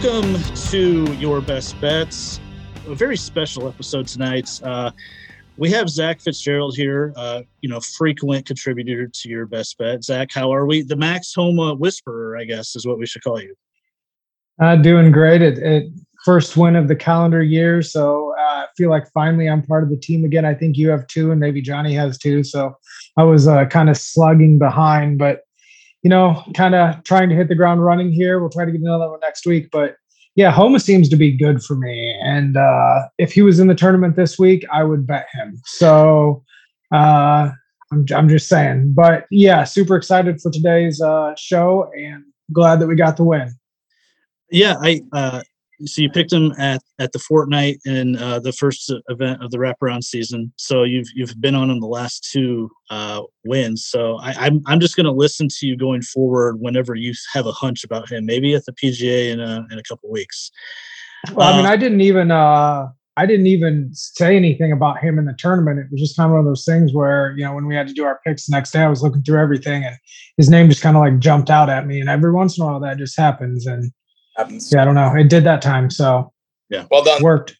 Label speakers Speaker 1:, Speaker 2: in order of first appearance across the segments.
Speaker 1: Welcome to Your Best Bets, a very special episode tonight. Uh, we have Zach Fitzgerald here, uh, you know, frequent contributor to Your Best Bet. Zach, how are we? The Max Homa Whisperer, I guess, is what we should call you.
Speaker 2: Uh, doing great. It, it first win of the calendar year, so uh, I feel like finally I'm part of the team again. I think you have two, and maybe Johnny has two. So I was uh, kind of slugging behind, but you know, kind of trying to hit the ground running here. We'll try to get another one next week. But yeah, Homa seems to be good for me. And uh, if he was in the tournament this week, I would bet him. So uh, I'm, I'm just saying. But yeah, super excited for today's uh, show and glad that we got the win.
Speaker 1: Yeah, I uh, so you picked him at at the Fortinet in uh, the first event of the wraparound season. So you've you've been on in the last two uh, wins. So I, am I'm, I'm just going to listen to you going forward whenever you have a hunch about him. Maybe at the PGA in a in a couple weeks.
Speaker 2: Well, I mean, uh, I didn't even uh, I didn't even say anything about him in the tournament. It was just kind of one of those things where you know when we had to do our picks the next day, I was looking through everything and his name just kind of like jumped out at me. And every once in a while that just happens and happens. Yeah, I don't know. It did that time, so
Speaker 1: yeah,
Speaker 3: well done.
Speaker 2: Worked.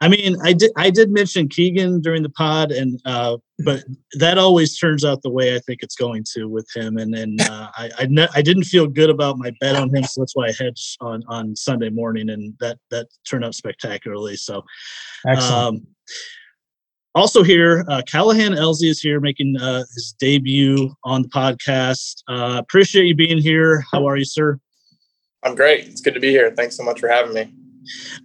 Speaker 1: I mean, I did I did mention Keegan during the pod, and uh, but that always turns out the way I think it's going to with him. And then uh, I I, ne- I, didn't feel good about my bet on him, so that's why I hedged on on Sunday morning, and that that turned out spectacularly. So,
Speaker 2: excellent. Um,
Speaker 1: also here, uh, Callahan Elzey is here making uh, his debut on the podcast. Uh, appreciate you being here. How are you, sir?
Speaker 3: I'm great. It's good to be here. Thanks so much for having me.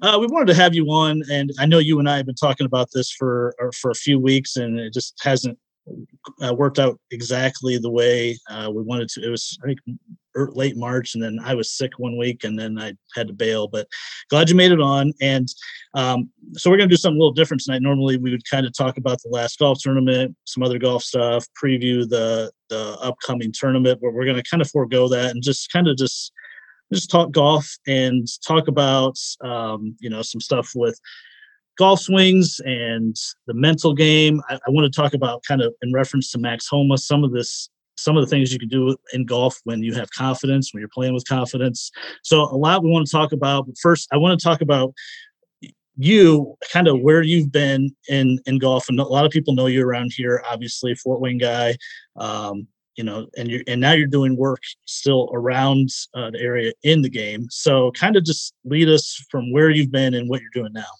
Speaker 1: Uh, we wanted to have you on, and I know you and I have been talking about this for for a few weeks, and it just hasn't uh, worked out exactly the way uh, we wanted to. It was I think er, late March, and then I was sick one week, and then I had to bail. But glad you made it on, and um, so we're going to do something a little different tonight. Normally, we would kind of talk about the last golf tournament, some other golf stuff, preview the the upcoming tournament, but we're going to kind of forego that and just kind of just just talk golf and talk about um, you know some stuff with golf swings and the mental game. I, I want to talk about kind of in reference to Max Homa some of this some of the things you can do in golf when you have confidence when you're playing with confidence. So a lot we want to talk about. But first, I want to talk about you kind of where you've been in in golf and a lot of people know you around here obviously fort wayne guy um, you know, and you're and now you're doing work still around uh, the area in the game. So kind of just lead us from where you've been and what you're doing now.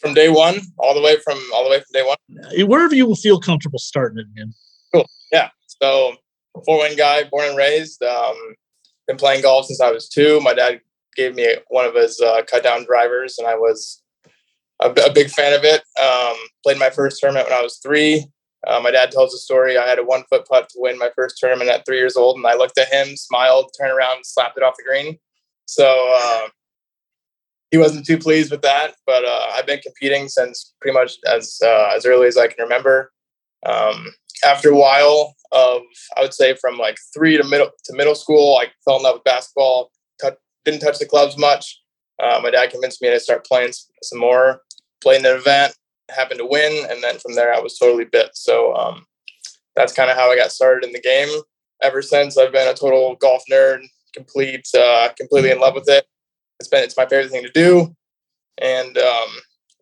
Speaker 3: From day one, all the way from all the way from day one.
Speaker 1: Wherever you will feel comfortable starting it again.
Speaker 3: Cool. Yeah. So Fort Wayne guy, born and raised. Um, been playing golf since I was two. My dad gave me one of his uh, cut down drivers, and I was a, a big fan of it. Um, played my first tournament when I was three. Uh, my dad tells a story. I had a one foot putt to win my first tournament at three years old, and I looked at him, smiled, turned around, slapped it off the green. So uh, he wasn't too pleased with that. But uh, I've been competing since pretty much as uh, as early as I can remember. Um, after a while of, I would say from like three to middle to middle school, I fell in love with basketball. didn't touch the clubs much. Uh, my dad convinced me to start playing some more. Played in an event, happened to win, and then from there I was totally bit. So um, that's kind of how I got started in the game. Ever since I've been a total golf nerd, complete, uh, completely in love with it. It's been it's my favorite thing to do, and um,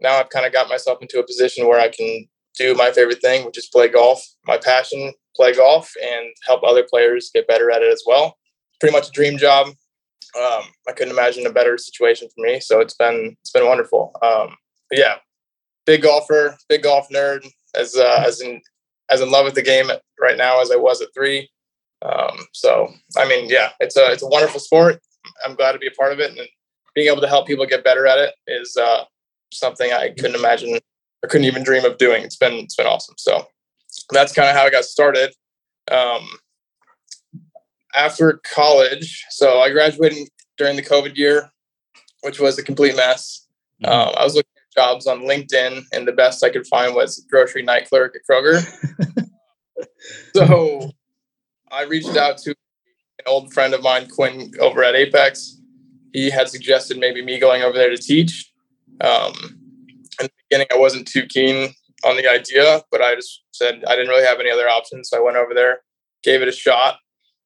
Speaker 3: now I've kind of got myself into a position where I can do my favorite thing, which is play golf. My passion, play golf, and help other players get better at it as well. Pretty much a dream job. Um, I couldn't imagine a better situation for me. So it's been it's been wonderful. Um, yeah, big golfer, big golf nerd, as uh, as in as in love with the game right now as I was at three. Um, so I mean, yeah, it's a it's a wonderful sport. I'm glad to be a part of it, and being able to help people get better at it is uh, something I couldn't imagine or couldn't even dream of doing. It's been it's been awesome. So that's kind of how I got started. Um, after college, so I graduated during the COVID year, which was a complete mess. Mm-hmm. Um, I was looking jobs on LinkedIn, and the best I could find was grocery night clerk at Kroger. so I reached out to an old friend of mine, Quinn, over at Apex, he had suggested maybe me going over there to teach. Um, in the beginning, I wasn't too keen on the idea, but I just said I didn't really have any other options. So I went over there, gave it a shot.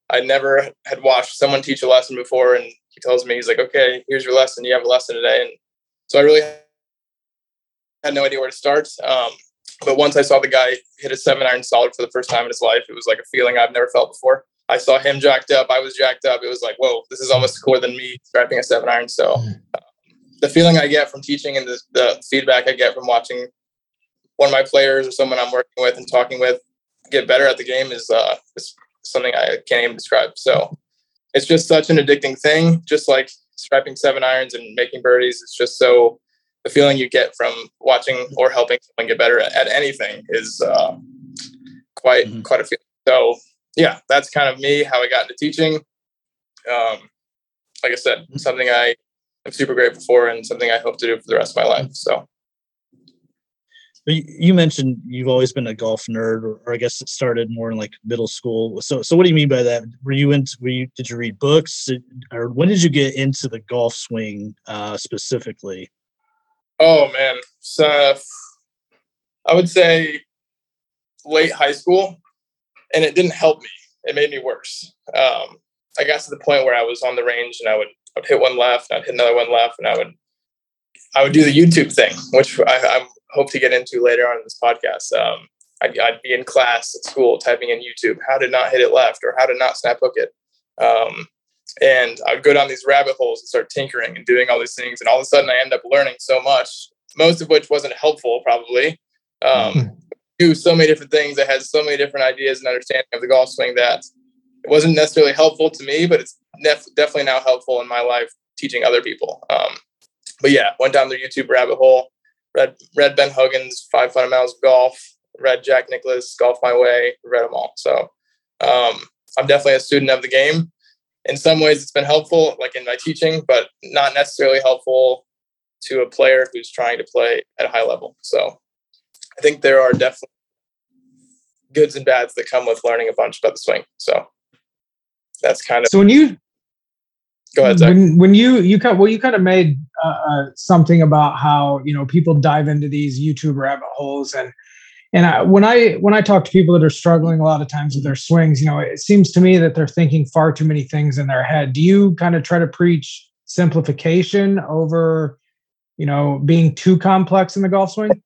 Speaker 3: I never had watched someone teach a lesson before, and he tells me he's like, "Okay, here's your lesson. You have a lesson today." And so I really had no idea where to start. Um, but once I saw the guy hit a seven iron solid for the first time in his life, it was like a feeling I've never felt before. I saw him jacked up. I was jacked up. It was like, whoa, this is almost cooler than me scrapping a seven iron. So uh, the feeling I get from teaching and the, the feedback I get from watching one of my players or someone I'm working with and talking with get better at the game is, uh, is something I can't even describe. So it's just such an addicting thing. Just like scrapping seven irons and making birdies. It's just so the feeling you get from watching or helping someone get better at, at anything is uh, quite mm-hmm. quite a feeling. So yeah, that's kind of me how I got into teaching. Um, like I said, mm-hmm. something I am super grateful for and something I hope to do for the rest of my life. So.
Speaker 1: You mentioned you've always been a golf nerd, or, or, I guess it started more in like middle school. So, so what do you mean by that? Were you into? Were you? Did you read books, or when did you get into the golf swing uh, specifically?
Speaker 3: Oh man, so I would say late high school, and it didn't help me. It made me worse. Um, I got to the point where I was on the range, and I would I'd hit one left, and I'd hit another one left, and I would I would do the YouTube thing, which I, I hope to get into later on in this podcast. Um, I'd, I'd, be in class at school typing in YouTube how to not hit it left or how to not snap hook it. Um, and I'd go down these rabbit holes and start tinkering and doing all these things. And all of a sudden, I end up learning so much, most of which wasn't helpful, probably. Um, do so many different things. I had so many different ideas and understanding of the golf swing that it wasn't necessarily helpful to me, but it's def- definitely now helpful in my life teaching other people. Um, but yeah, went down the YouTube rabbit hole, read read Ben Hogan's Five Fundamentals of Golf, read Jack Nicklaus Golf My Way, read them all. So um, I'm definitely a student of the game in some ways it's been helpful like in my teaching but not necessarily helpful to a player who's trying to play at a high level so i think there are definitely goods and bads that come with learning a bunch about the swing so that's kind of
Speaker 2: so when you
Speaker 3: go ahead
Speaker 2: Zach. when when you you kind well you kind of made uh, uh, something about how you know people dive into these youtube rabbit holes and and I, when I when I talk to people that are struggling a lot of times with their swings, you know, it seems to me that they're thinking far too many things in their head. Do you kind of try to preach simplification over, you know, being too complex in the golf swing?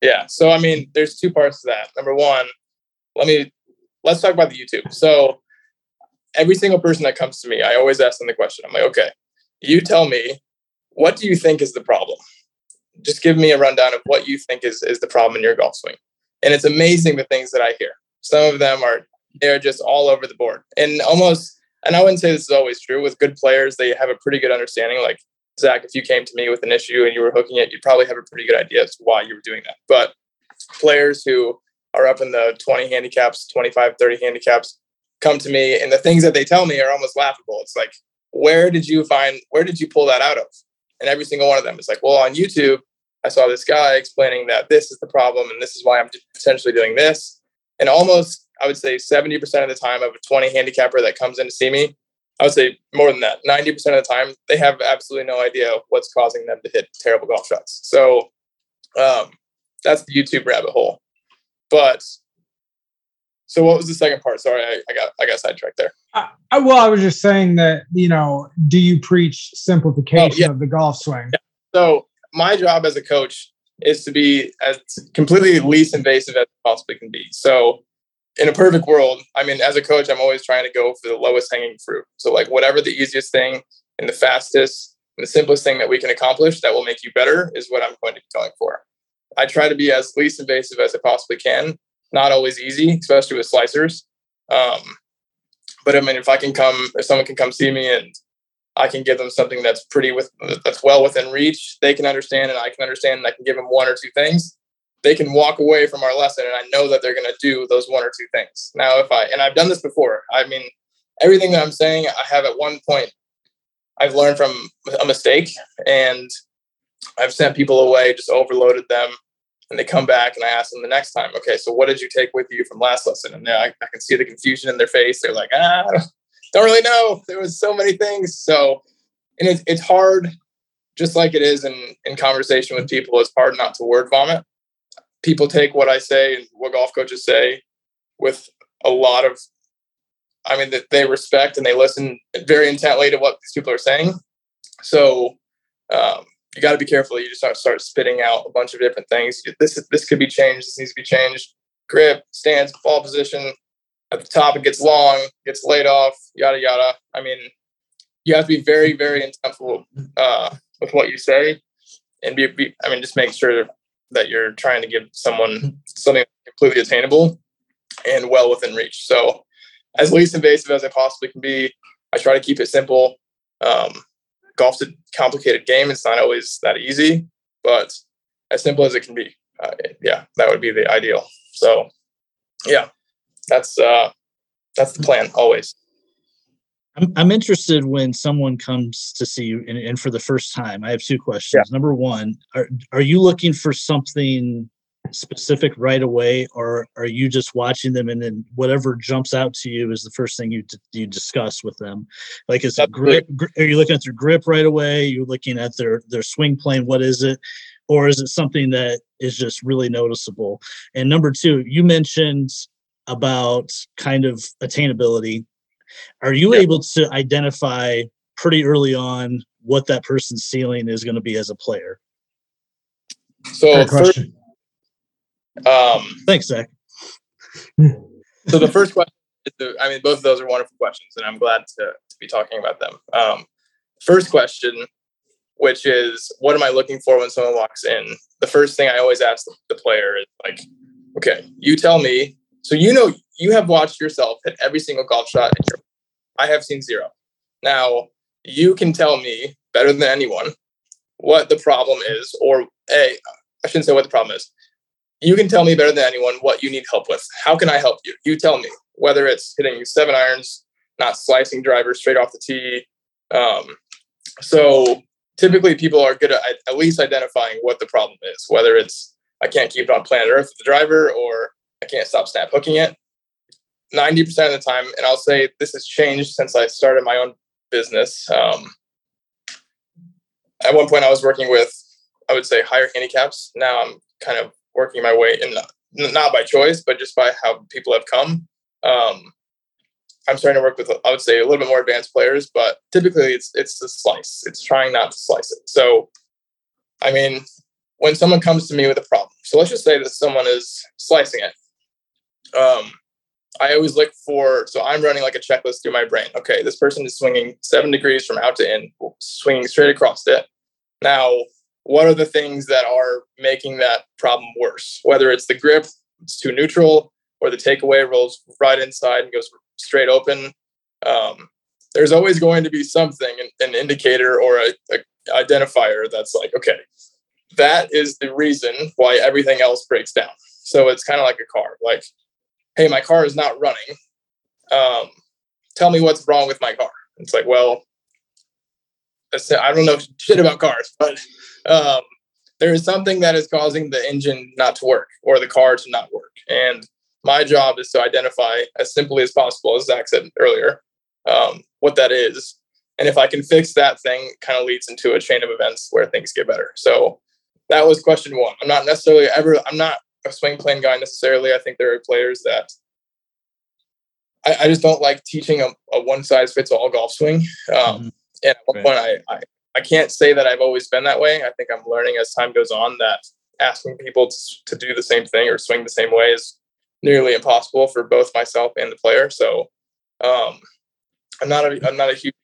Speaker 3: Yeah. So I mean, there's two parts to that. Number one, let me let's talk about the YouTube. So every single person that comes to me, I always ask them the question. I'm like, okay, you tell me, what do you think is the problem? Just give me a rundown of what you think is is the problem in your golf swing and it's amazing the things that I hear. Some of them are they're just all over the board, and almost. And I wouldn't say this is always true with good players. They have a pretty good understanding. Like Zach, if you came to me with an issue and you were hooking it, you'd probably have a pretty good idea as to why you were doing that. But players who are up in the 20 handicaps, 25, 30 handicaps come to me and the things that they tell me are almost laughable. It's like, where did you find, where did you pull that out of? And every single one of them is like, well, on YouTube, I saw this guy explaining that this is the problem and this is why I'm potentially doing this. And almost, I would say 70% of the time of a 20 handicapper that comes in to see me, I would say more than that. 90% of the time, they have absolutely no idea what's causing them to hit terrible golf shots. So um, that's the YouTube rabbit hole. But so what was the second part? Sorry, I, I got I got sidetracked there.
Speaker 2: Uh, well, I was just saying that you know, do you preach simplification oh, yeah. of the golf swing?
Speaker 3: Yeah. So my job as a coach is to be as completely least invasive as possibly can be. So in a perfect world, I mean, as a coach, I'm always trying to go for the lowest hanging fruit. So like whatever the easiest thing and the fastest and the simplest thing that we can accomplish that will make you better is what I'm going to be going for. I try to be as least invasive as I possibly can. Not always easy, especially with slicers. Um, but I mean, if I can come, if someone can come see me and I can give them something that's pretty with that's well within reach. They can understand, and I can understand, and I can give them one or two things. They can walk away from our lesson, and I know that they're going to do those one or two things. Now, if I and I've done this before. I mean, everything that I'm saying, I have at one point I've learned from a mistake, and I've sent people away, just overloaded them, and they come back, and I ask them the next time, okay, so what did you take with you from last lesson? And I, I can see the confusion in their face. They're like, ah, don't really know. There was so many things. So, and it, it's hard, just like it is in in conversation with people. It's hard not to word vomit. People take what I say and what golf coaches say with a lot of, I mean, that they respect and they listen very intently to what these people are saying. So. Um, you got to be careful. You just start start spitting out a bunch of different things. This this could be changed. This needs to be changed. Grip, stance, ball position. At the top, it gets long, gets laid off, yada yada. I mean, you have to be very very intentional uh, with what you say, and be, be. I mean, just make sure that you're trying to give someone something completely attainable and well within reach. So, as least invasive as I possibly can be, I try to keep it simple. Um, golf's a complicated game. It's not always that easy, but as simple as it can be. Uh, yeah, that would be the ideal. So, yeah, that's uh, that's the plan always.
Speaker 1: I'm, I'm interested when someone comes to see you and, and for the first time. I have two questions. Yeah. Number one, are are you looking for something specific right away, or are you just watching them and then whatever jumps out to you is the first thing you you discuss with them? Like, is it grip? Are you looking at their grip right away? You're looking at their their swing plane. What is it? Or is it something that is just really noticeable? And number two, you mentioned about kind of attainability. Are you yep. able to identify pretty early on what that person's ceiling is going to be as a player?
Speaker 3: So, first,
Speaker 1: um, Thanks, Zach.
Speaker 3: so the first question, the, I mean, both of those are wonderful questions, and I'm glad to, to be talking about them. Um, first question, which is, what am I looking for when someone walks in? The first thing I always ask the, the player is like, okay, you tell me. So you know, you have watched yourself hit every single golf shot. I have seen zero. Now you can tell me better than anyone what the problem is, or a, I shouldn't say what the problem is you can tell me better than anyone what you need help with. How can I help you? You tell me whether it's hitting seven irons, not slicing drivers straight off the tee. Um, so typically, people are good at at least identifying what the problem is, whether it's I can't keep it on planet Earth with the driver or I can't stop snap hooking it. 90% of the time, and I'll say this has changed since I started my own business. Um, at one point, I was working with, I would say, higher handicaps. Now I'm kind of working my way in, not by choice, but just by how people have come. Um, I'm starting to work with, I would say, a little bit more advanced players, but typically it's it's the slice. It's trying not to slice it. So, I mean, when someone comes to me with a problem, so let's just say that someone is slicing it. Um, I always look for, so I'm running like a checklist through my brain. Okay, this person is swinging seven degrees from out to in, swinging straight across it. Now, what are the things that are making that problem worse? Whether it's the grip, it's too neutral, or the takeaway rolls right inside and goes straight open. Um, there's always going to be something, an, an indicator or a, a identifier that's like, okay, that is the reason why everything else breaks down. So it's kind of like a car. Like, hey, my car is not running. Um, tell me what's wrong with my car. It's like, well, I don't know shit about cars, but um, there is something that is causing the engine not to work or the car to not work. And my job is to identify as simply as possible, as Zach said earlier, um, what that is. And if I can fix that thing, kind of leads into a chain of events where things get better. So that was question one. I'm not necessarily ever, I'm not a swing plane guy necessarily. I think there are players that I, I just don't like teaching a, a one size fits all golf swing. Um, mm-hmm. And at one point, I, I I can't say that I've always been that way. I think I'm learning as time goes on that asking people to, to do the same thing or swing the same way is nearly impossible for both myself and the player. So um, I'm not a I'm not a huge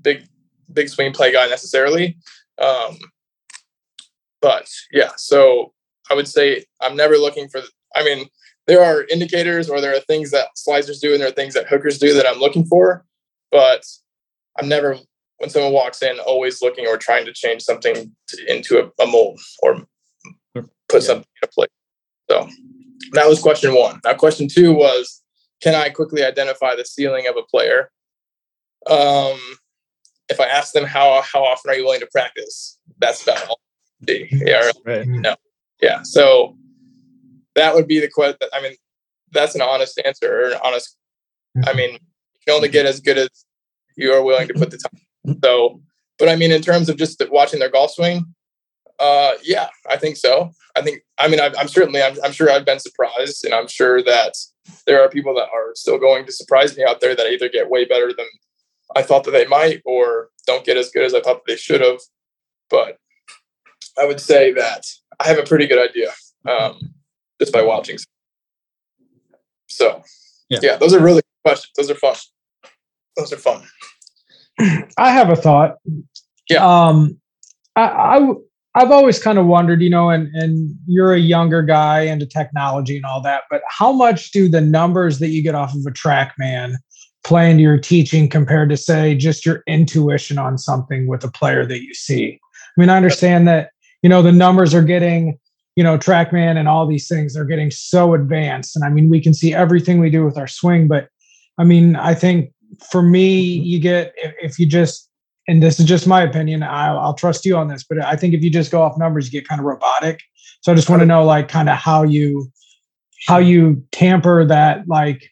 Speaker 3: big big swing plane guy necessarily. Um, but yeah, so I would say I'm never looking for. I mean, there are indicators or there are things that slicers do and there are things that hookers do that I'm looking for, but I'm never when someone walks in, always looking or trying to change something to, into a, a, mold or put yeah. something in a place. So that was question one. Now, question two was, can I quickly identify the ceiling of a player? Um, if I ask them how how often are you willing to practice, that's about all. Yeah, right. no, yeah. So that would be the question. I mean, that's an honest answer or an honest. I mean, can only get as good as you are willing to put the time. So, but I mean, in terms of just watching their golf swing, uh, yeah, I think so. I think, I mean, I, am certainly, I'm, I'm, sure I've been surprised, and I'm sure that there are people that are still going to surprise me out there that either get way better than I thought that they might, or don't get as good as I thought that they should have. But I would say that I have a pretty good idea um, just by watching. So, yeah. yeah, those are really good questions. Those are fun. Those are fun.
Speaker 2: I have a thought.
Speaker 3: Yeah.
Speaker 2: Um, I, I I've always kind of wondered, you know, and and you're a younger guy into technology and all that, but how much do the numbers that you get off of a TrackMan play into your teaching compared to say just your intuition on something with a player that you see? I mean, I understand that you know the numbers are getting you know trackman and all these things are getting so advanced. And i mean we can see everything we do with our swing but i mean i think for me mm-hmm. you get if, if you just and this is just my opinion I'll, I'll trust you on this but i think if you just go off numbers you get kind of robotic. So i just want to know like kind of how you how you tamper that like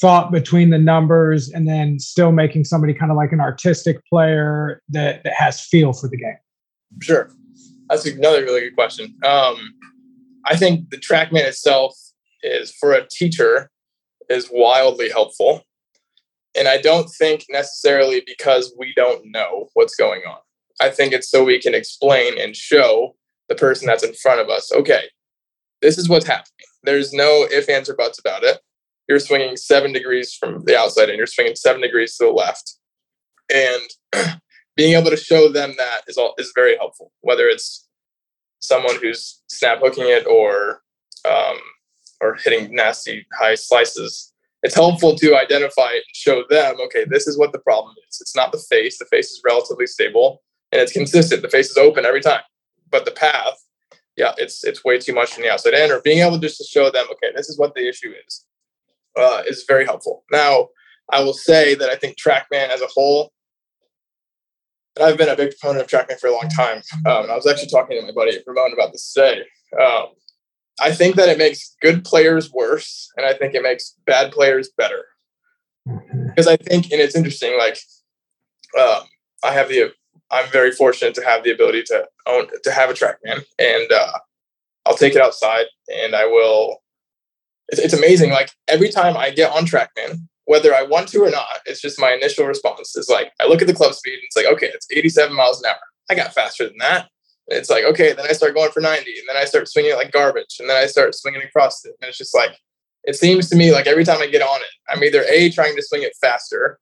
Speaker 2: thought between the numbers and then still making somebody kind of like an artistic player that that has feel for the game.
Speaker 3: Sure that's another really good question. Um, I think the TrackMan itself is for a teacher is wildly helpful. And I don't think necessarily because we don't know what's going on. I think it's so we can explain and show the person that's in front of us, okay, this is what's happening. There's no if, ands, or buts about it. You're swinging seven degrees from the outside and you're swinging seven degrees to the left. And being able to show them that is all is very helpful. Whether it's someone who's snap hooking it or um, or hitting nasty high slices, it's helpful to identify and show them, okay, this is what the problem is. It's not the face. The face is relatively stable and it's consistent. The face is open every time, but the path, yeah, it's it's way too much from the outside in. Or being able just to show them, okay, this is what the issue is, uh, is very helpful. Now, I will say that I think TrackMan as a whole and I've been a big proponent of TrackMan for a long time. Um, and I was actually talking to my buddy Ramon about this today. Um, I think that it makes good players worse, and I think it makes bad players better. Mm-hmm. Because I think, and it's interesting, like um, I have the, I'm very fortunate to have the ability to own, to have a TrackMan, and uh, I'll take it outside, and I will. It's, it's amazing. Like every time I get on TrackMan, whether I want to or not, it's just my initial response is like, I look at the club speed and it's like, okay, it's 87 miles an hour. I got faster than that. It's like, okay, then I start going for 90 and then I start swinging it like garbage and then I start swinging across it. And it's just like, it seems to me like every time I get on it, I'm either A, trying to swing it faster,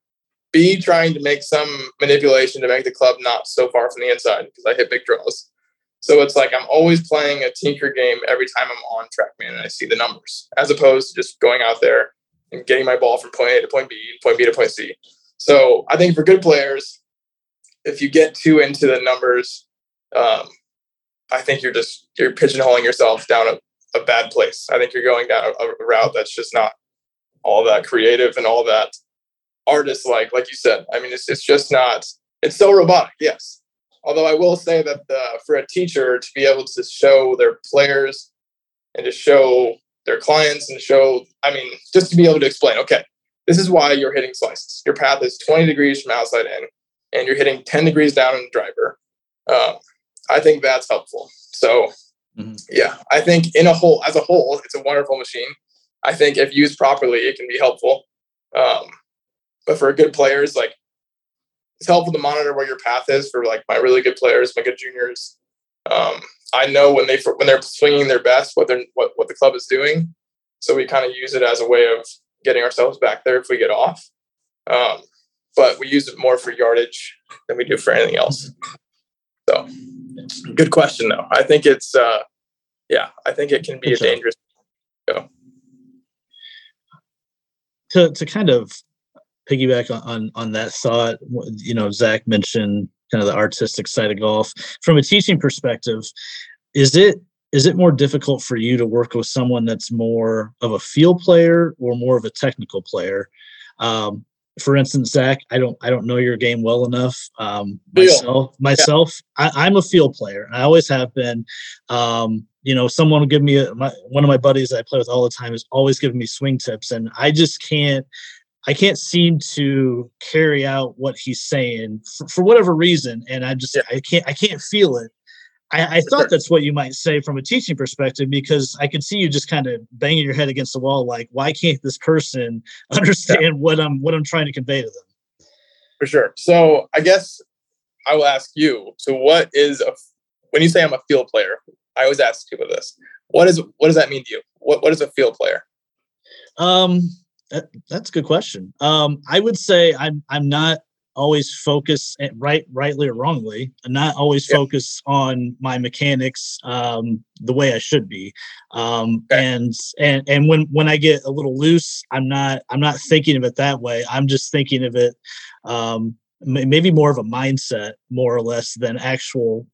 Speaker 3: B, trying to make some manipulation to make the club not so far from the inside because I hit big draws. So it's like I'm always playing a tinker game every time I'm on TrackMan and I see the numbers, as opposed to just going out there and getting my ball from point A to point B, point B to point C. So I think for good players, if you get too into the numbers, um, I think you're just you're pigeonholing yourself down a, a bad place. I think you're going down a, a route that's just not all that creative and all that artist like. Like you said, I mean, it's it's just not. It's so robotic, yes. Although I will say that uh, for a teacher to be able to show their players and to show their clients and show, I mean, just to be able to explain, okay, this is why you're hitting slices. Your path is 20 degrees from outside in, and you're hitting 10 degrees down in the driver. Um, I think that's helpful. So, mm-hmm. yeah, I think in a whole, as a whole, it's a wonderful machine. I think if used properly, it can be helpful. Um, but for good players, like it's helpful to monitor where your path is for like my really good players, my good juniors. Um, I know when they when they're swinging their best what they're what, what the club is doing. So we kind of use it as a way of getting ourselves back there if we get off. Um, but we use it more for yardage than we do for anything else. So good question though. I think it's uh yeah, I think it can be a dangerous go.
Speaker 1: To to kind of piggyback on, on on that thought, you know, Zach mentioned kind of the artistic side of golf. From a teaching perspective, is it is it more difficult for you to work with someone that's more of a feel player or more of a technical player? Um, for instance, Zach, I don't I don't know your game well enough. Um, myself, myself, yeah. I, am a feel player. I always have been. Um, you know, someone will give me a, my, one of my buddies I play with all the time is always giving me swing tips, and I just can't I can't seem to carry out what he's saying for, for whatever reason, and I just yeah. I can't I can't feel it. I, I thought sure. that's what you might say from a teaching perspective because I could see you just kind of banging your head against the wall, like, why can't this person understand yeah. what I'm what I'm trying to convey to them?
Speaker 3: For sure. So I guess I will ask you. So what is a when you say I'm a feel player? I always ask people this. What is what does that mean to you? What what is a feel player?
Speaker 1: Um, that, that's a good question. Um, I would say I'm I'm not always focused right rightly or wrongly and not always yeah. focus on my mechanics um, the way i should be um, okay. and and and when when i get a little loose i'm not i'm not thinking of it that way i'm just thinking of it um, maybe more of a mindset more or less than actual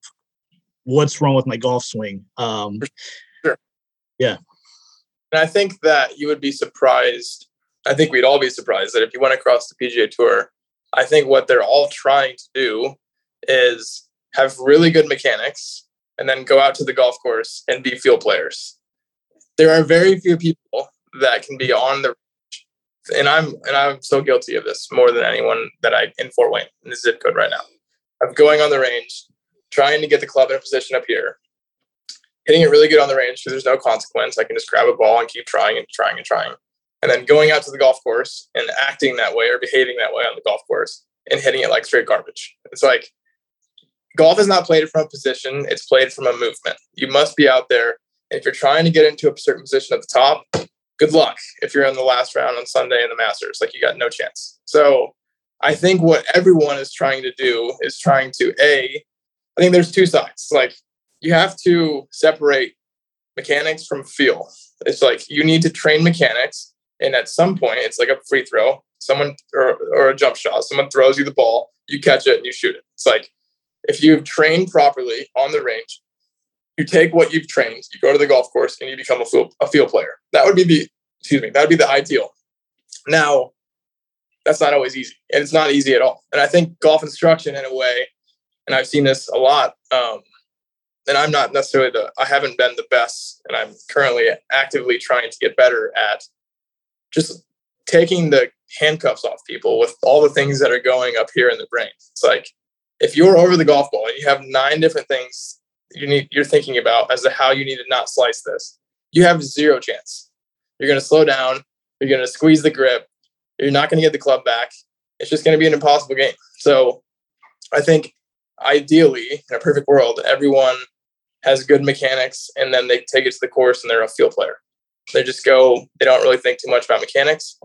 Speaker 1: what's wrong with my golf swing um, sure. yeah
Speaker 3: and i think that you would be surprised i think we'd all be surprised that if you went across the pga tour I think what they're all trying to do is have really good mechanics and then go out to the golf course and be feel players. There are very few people that can be on the and I'm and I'm so guilty of this more than anyone that I in Fort Wayne in the zip code right now. Of going on the range, trying to get the club in a position up here, hitting it really good on the range because there's no consequence. I can just grab a ball and keep trying and trying and trying and then going out to the golf course and acting that way or behaving that way on the golf course and hitting it like straight garbage. It's like golf is not played from a position, it's played from a movement. You must be out there. If you're trying to get into a certain position at the top, good luck if you're in the last round on Sunday in the Masters. Like you got no chance. So I think what everyone is trying to do is trying to A, I think there's two sides. Like you have to separate mechanics from feel. It's like you need to train mechanics and at some point, it's like a free throw, someone or, or a jump shot. Someone throws you the ball, you catch it, and you shoot it. It's like if you've trained properly on the range, you take what you've trained, you go to the golf course, and you become a feel, a feel player. That would be the excuse me, that would be the ideal. Now, that's not always easy, and it's not easy at all. And I think golf instruction, in a way, and I've seen this a lot. Um, and I'm not necessarily the I haven't been the best, and I'm currently actively trying to get better at just taking the handcuffs off people with all the things that are going up here in the brain. It's like if you're over the golf ball and you have nine different things you need you're thinking about as to how you need to not slice this, you have zero chance. You're going to slow down. You're going to squeeze the grip. You're not going to get the club back. It's just going to be an impossible game. So I think ideally, in a perfect world, everyone has good mechanics and then they take it to the course and they're a feel player. They just go, they don't really think too much about mechanics.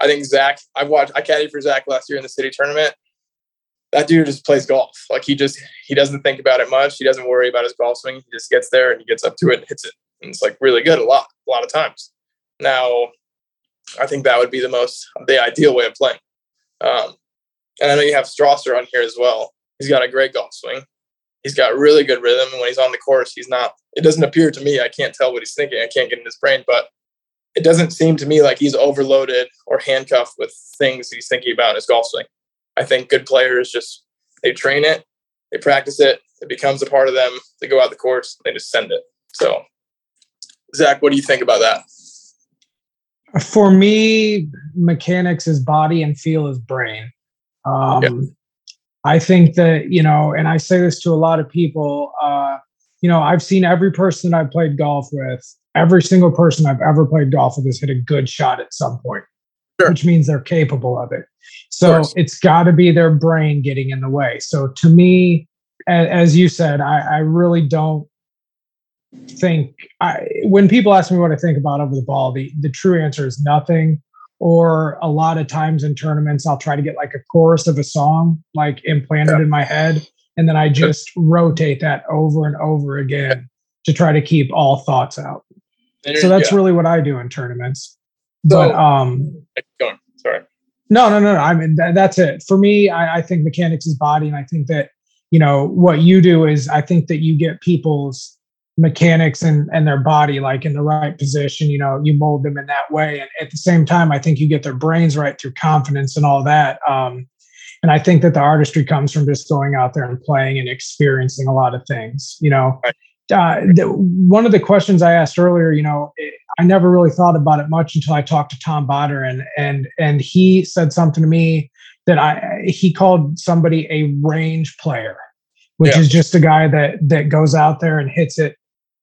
Speaker 3: I think Zach, I've watched, I caddied for Zach last year in the city tournament. That dude just plays golf. Like he just, he doesn't think about it much. He doesn't worry about his golf swing. He just gets there and he gets up to it and hits it. And it's like really good a lot, a lot of times. Now, I think that would be the most, the ideal way of playing. Um, and I know you have Strasser on here as well. He's got a great golf swing he's got really good rhythm. And when he's on the course, he's not, it doesn't appear to me, I can't tell what he's thinking. I can't get in his brain, but it doesn't seem to me like he's overloaded or handcuffed with things he's thinking about in his golf swing. I think good players just, they train it, they practice it, it becomes a part of them. They go out the course, they just send it. So, Zach, what do you think about that?
Speaker 2: For me, mechanics is body and feel is brain. Um. I think that, you know, and I say this to a lot of people, uh, you know, I've seen every person I've played golf with, every single person I've ever played golf with has hit a good shot at some point, sure. which means they're capable of it. So of it's got to be their brain getting in the way. So to me, as you said, I, I really don't think I, when people ask me what I think about over the ball, the, the true answer is nothing or a lot of times in tournaments i'll try to get like a chorus of a song like implanted yeah. in my head and then i just rotate that over and over again to try to keep all thoughts out. So that's yeah. really what i do in tournaments. So, but um
Speaker 3: sorry.
Speaker 2: No no no no. I mean th- that's it. For me I, I think mechanics is body and i think that you know what you do is i think that you get people's mechanics and and their body like in the right position you know you mold them in that way. And at the same time i think you get their brains right through confidence and all that. Um and i think that the artistry comes from just going out there and playing and experiencing a lot of things you know? Uh, the, one of the questions I asked earlier, you know, I never really thought about it much until I talked to Tom Botter, and and and he said something to me that I he called somebody a range player, which yeah. is just a guy that that goes out there and hits it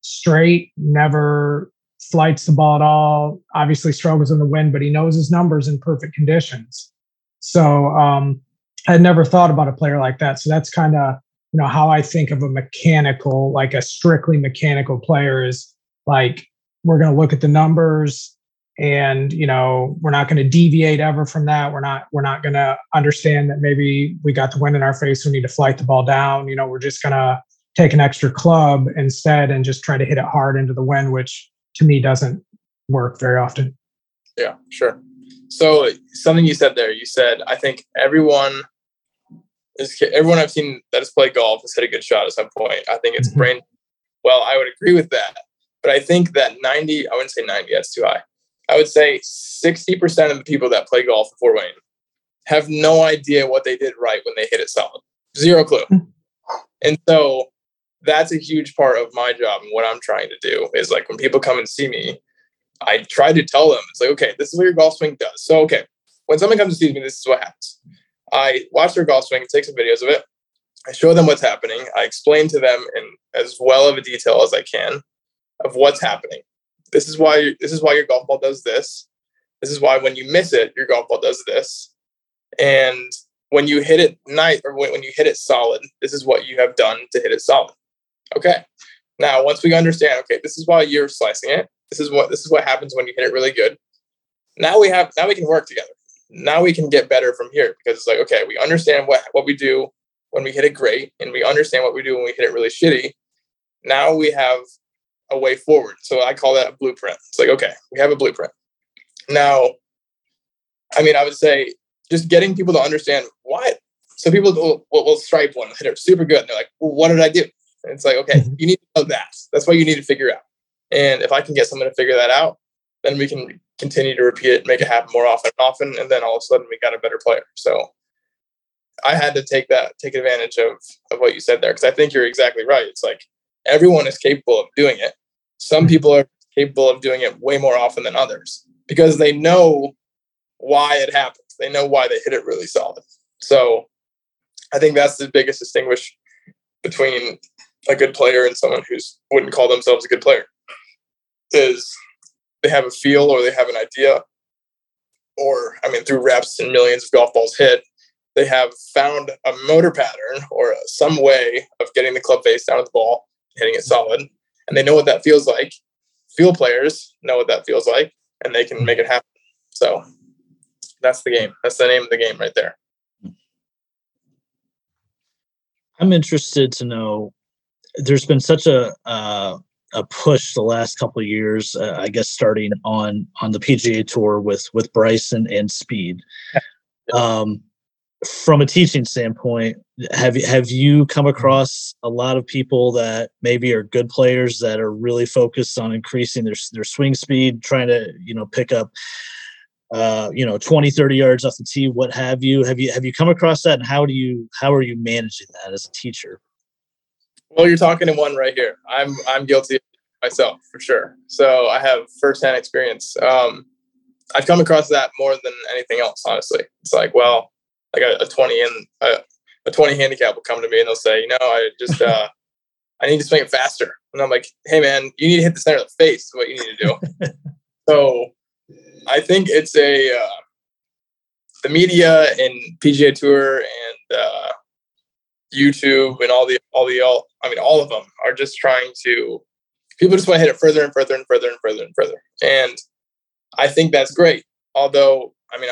Speaker 2: straight, never flights the ball at all. Obviously struggles in the wind, but he knows his numbers in perfect conditions. So um, I had never thought about a player like that. So that's kind of you know how I think of a mechanical, like a strictly mechanical player is like we're going to look at the numbers and you know we're not going to deviate ever from that we're not we're not going to understand that maybe we got the wind in our face we need to flight the ball down you know we're just going to take an extra club instead and just try to hit it hard into the wind which to me doesn't work very often
Speaker 3: yeah sure so something you said there you said i think everyone is everyone i've seen that has played golf has hit a good shot at some point i think it's mm-hmm. brain well i would agree with that but i think that 90 i wouldn't say 90 that's too high I would say 60% of the people that play golf in Fort Wayne have no idea what they did right when they hit it solid. Zero clue. Hmm. And so that's a huge part of my job and what I'm trying to do is like when people come and see me, I try to tell them it's like, okay, this is what your golf swing does. So, okay, when someone comes to see me, this is what happens. I watch their golf swing, take some videos of it. I show them what's happening. I explain to them in as well of a detail as I can of what's happening this is why this is why your golf ball does this. This is why when you miss it, your golf ball does this. And when you hit it night or when, when you hit it solid, this is what you have done to hit it solid. Okay. Now, once we understand, okay, this is why you're slicing it. This is what this is what happens when you hit it really good. Now we have now we can work together. Now we can get better from here because it's like, okay, we understand what what we do when we hit it great, and we understand what we do when we hit it really shitty. Now we have a way forward. So I call that a blueprint. It's like, okay, we have a blueprint. Now, I mean, I would say just getting people to understand what. So people will, will, will stripe one, hit it super good. And they're like, well, what did I do? And it's like, okay, mm-hmm. you need to know that. That's what you need to figure out. And if I can get someone to figure that out, then we can continue to repeat it, make it happen more often and often. And then all of a sudden we got a better player. So I had to take that, take advantage of, of what you said there. Cause I think you're exactly right. It's like everyone is capable of doing it. Some people are capable of doing it way more often than others because they know why it happens. They know why they hit it really solid. So I think that's the biggest distinguish between a good player and someone who's wouldn't call themselves a good player is they have a feel or they have an idea or I mean through reps and millions of golf balls hit they have found a motor pattern or some way of getting the club face down at the ball hitting it solid and they know what that feels like. Feel players know what that feels like, and they can make it happen. So that's the game. That's the name of the game right there.
Speaker 1: I'm interested to know. There's been such a uh, a push the last couple of years. Uh, I guess starting on on the PGA Tour with with Bryson and Speed. Um, from a teaching standpoint, have have you come across a lot of people that maybe are good players that are really focused on increasing their their swing speed, trying to you know pick up uh, you know 20 30 yards off the tee what have you have you have you come across that and how do you how are you managing that as a teacher
Speaker 3: well you're talking to one right here i'm i'm guilty myself for sure so i have firsthand experience um, i've come across that more than anything else honestly it's like well like a, a 20 and a, a 20 handicap will come to me and they'll say, you know, I just, uh, I need to swing it faster. And I'm like, hey man, you need to hit the center of the face is what you need to do. so I think it's a, uh, the media and PGA Tour and uh, YouTube and all the all the all I mean all of them are just trying to people just want to hit it further and further and further and further and further. And I think that's great. Although I mean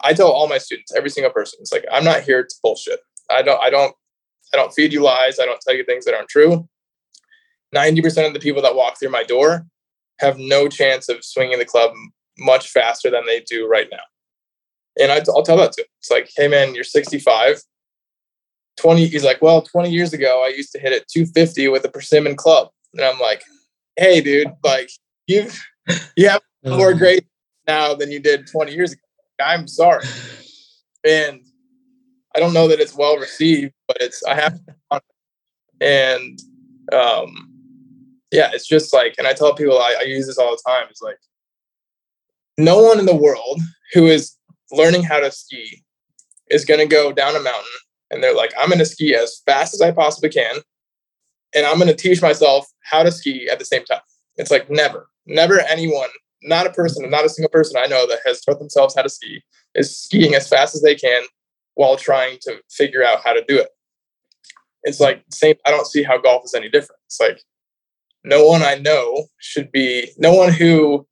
Speaker 3: I tell all my students, every single person, it's like I'm not here to bullshit. I don't I don't I don't feed you lies. I don't tell you things that aren't true. 90% of the people that walk through my door have no chance of swinging the club much faster than they do right now. And I, will tell that to them. It's like, hey man, you're 65. 20, he's like, well, 20 years ago, I used to hit it 250 with a persimmon club. And I'm like, hey, dude, like you've you have more great now than you did 20 years ago. I'm sorry. And I don't know that it's well received, but it's I have and um yeah, it's just like, and I tell people I, I use this all the time. It's like no one in the world who is learning how to ski is going to go down a mountain and they're like, I'm going to ski as fast as I possibly can. And I'm going to teach myself how to ski at the same time. It's like never, never anyone, not a person, not a single person I know that has taught themselves how to ski is skiing as fast as they can while trying to figure out how to do it. It's like same. I don't see how golf is any different. It's like no one I know should be, no one who,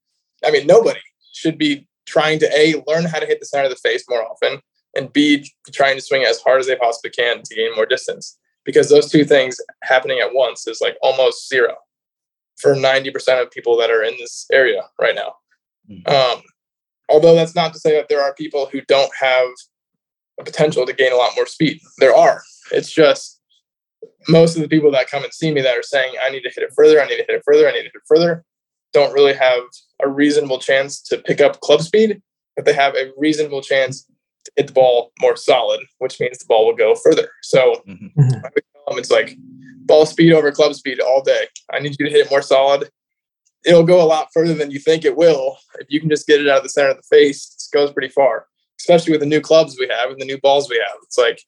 Speaker 3: I mean, nobody should be trying to a learn how to hit the center of the face more often and b trying to swing as hard as they possibly can to gain more distance. Because those two things happening at once is like almost zero for 90% of people that are in this area right now. Mm-hmm. um, although that's not to say that there are people who don't have a potential to gain a lot more speed. There are. It's just most of the people that come and see me that are saying i need to hit it further i need to hit it further i need to hit it further don't really have a reasonable chance to pick up club speed, but they have a reasonable chance hit the ball more solid, which means the ball will go further. So mm-hmm. mm-hmm. it's like ball speed over club speed all day. I need you to hit it more solid. It'll go a lot further than you think it will. If you can just get it out of the center of the face, it goes pretty far, especially with the new clubs we have and the new balls we have. It's like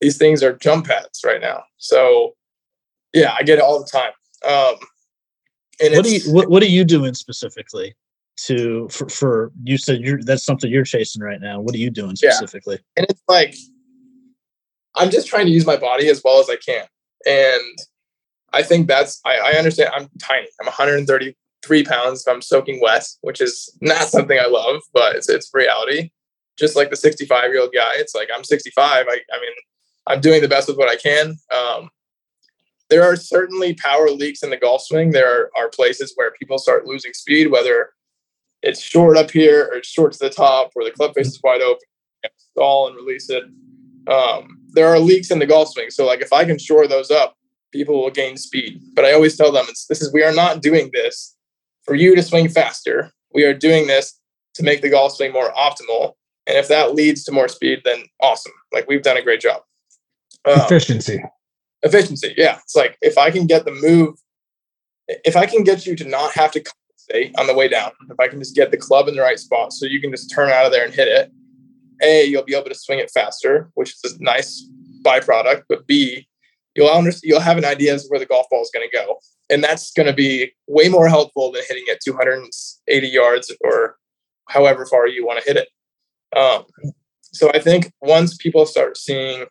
Speaker 3: these things are jump pads right now. So yeah, I get it all the time. Um,
Speaker 1: and what are you what, what are you doing specifically to for, for you said you're that's something you're chasing right now. What are you doing specifically?
Speaker 3: Yeah. And it's like I'm just trying to use my body as well as I can. And I think that's I, I understand I'm tiny. I'm 133 pounds if I'm soaking wet, which is not something I love, but it's it's reality. Just like the 65 year old guy, it's like I'm 65. I, I mean, I'm doing the best with what I can. Um, there are certainly power leaks in the golf swing. There are, are places where people start losing speed, whether it's short up here or it's short to the top, where the club face is wide open, stall and release it. Um, there are leaks in the golf swing. So, like, if I can shore those up, people will gain speed. But I always tell them, it's, this is we are not doing this for you to swing faster. We are doing this to make the golf swing more optimal. And if that leads to more speed, then awesome. Like we've done a great job.
Speaker 2: Um, Efficiency
Speaker 3: efficiency. Yeah. It's like if I can get the move, if I can get you to not have to on the way down, if I can just get the club in the right spot so you can just turn out of there and hit it, A, you'll be able to swing it faster, which is a nice byproduct. But B, you'll understand, you'll have an idea as to where the golf ball is going to go. And that's going to be way more helpful than hitting it 280 yards or however far you want to hit it. Um, so I think once people start seeing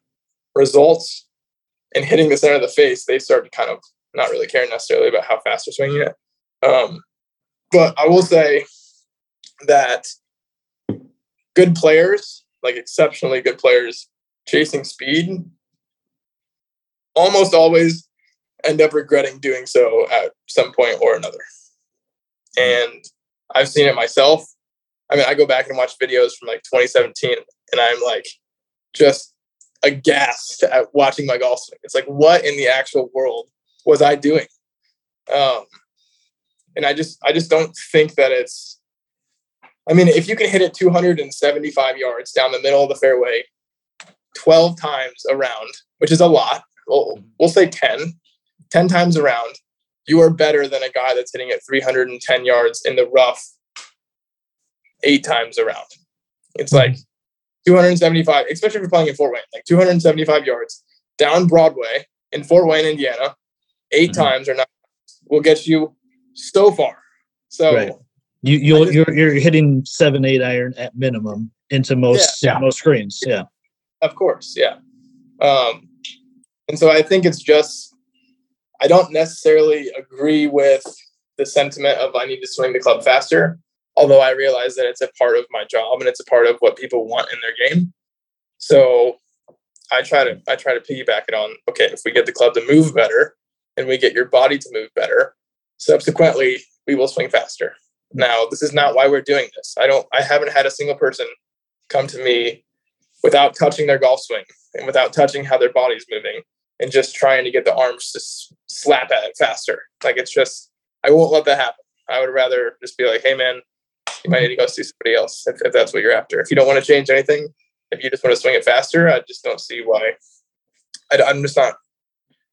Speaker 3: results and hitting the center of the face, they start to kind of not really care necessarily about how fast they're swinging it. Um, but I will say that good players, like exceptionally good players, chasing speed, almost always end up regretting doing so at some point or another. And I've seen it myself. I mean, I go back and watch videos from like 2017, and I'm like, just aghast at watching my golf swing. It's like, what in the actual world was I doing? Um, and I just, I just don't think that it's. I mean, if you can hit it 275 yards down the middle of the fairway, 12 times around, which is a lot. We'll, we'll say 10, 10 times around, you are better than a guy that's hitting it 310 yards in the rough eight times around. It's like 275, especially if you're playing in Fort Wayne, like 275 yards down Broadway in Fort Wayne, Indiana, 8 mm-hmm. times or not will get you so far. So right.
Speaker 1: you you are you're, you're hitting seven eight iron at minimum into most yeah. most screens. Yeah,
Speaker 3: of course, yeah. Um, and so I think it's just I don't necessarily agree with the sentiment of I need to swing the club faster although I realize that it's a part of my job and it's a part of what people want in their game. So I try to I try to piggyback it on okay, if we get the club to move better and we get your body to move better, subsequently we will swing faster. Now, this is not why we're doing this. I don't I haven't had a single person come to me without touching their golf swing and without touching how their body's moving and just trying to get the arms to slap at it faster. Like it's just I won't let that happen. I would rather just be like, "Hey man, you might need to go see somebody else if, if that's what you're after. If you don't want to change anything, if you just want to swing it faster, I just don't see why. I, am just not.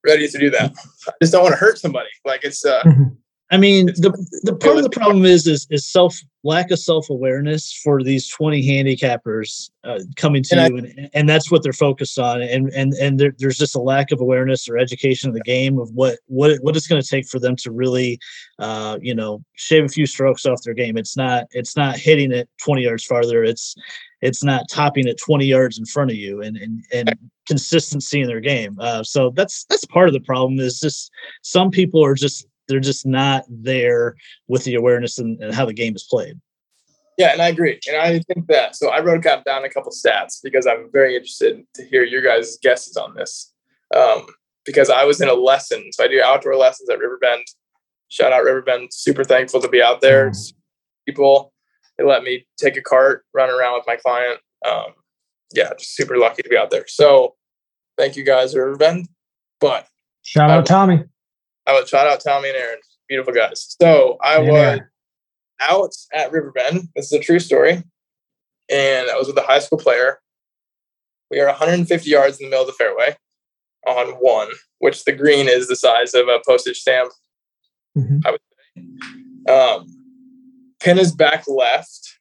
Speaker 3: Ready to do that. I just don't want to hurt somebody. Like it's uh.
Speaker 1: I mean, the the part of the problem is is is self lack of self awareness for these twenty handicappers uh, coming to
Speaker 3: And I-
Speaker 1: you, and, and that's what they're focused on, and and and there, there's just a lack of awareness or education of the game of what what what it's going to take for them to really, uh, you know, shave a few strokes off their game. It's not it's not hitting it twenty yards farther. It's it's not topping it 20 yards in front of you and and, and consistency in their game uh, so that's that's part of the problem is just some people are just they're just not there with the awareness and, and how the game is played
Speaker 3: yeah, and I agree. And I think that so I wrote down down a couple stats because I'm very interested to hear your guys' guesses on this. Um, because I was in a lesson, so I do outdoor lessons at Riverbend. Shout out Riverbend! Super thankful to be out there. People, they let me take a cart, run around with my client. Um, yeah, just super lucky to be out there. So, thank you guys, Riverbend. But
Speaker 2: Shout
Speaker 3: I-
Speaker 2: out Tommy.
Speaker 3: I would shout out Tommy and Aaron, beautiful guys. So I
Speaker 2: Yeah.
Speaker 3: was out at Riverbend. This is a true story. And I was with a high school player. We are 150 yards in the middle of the fairway on one, which the green is the size of a postage stamp.
Speaker 2: Mhm. I would say.
Speaker 3: Um, pin is back left,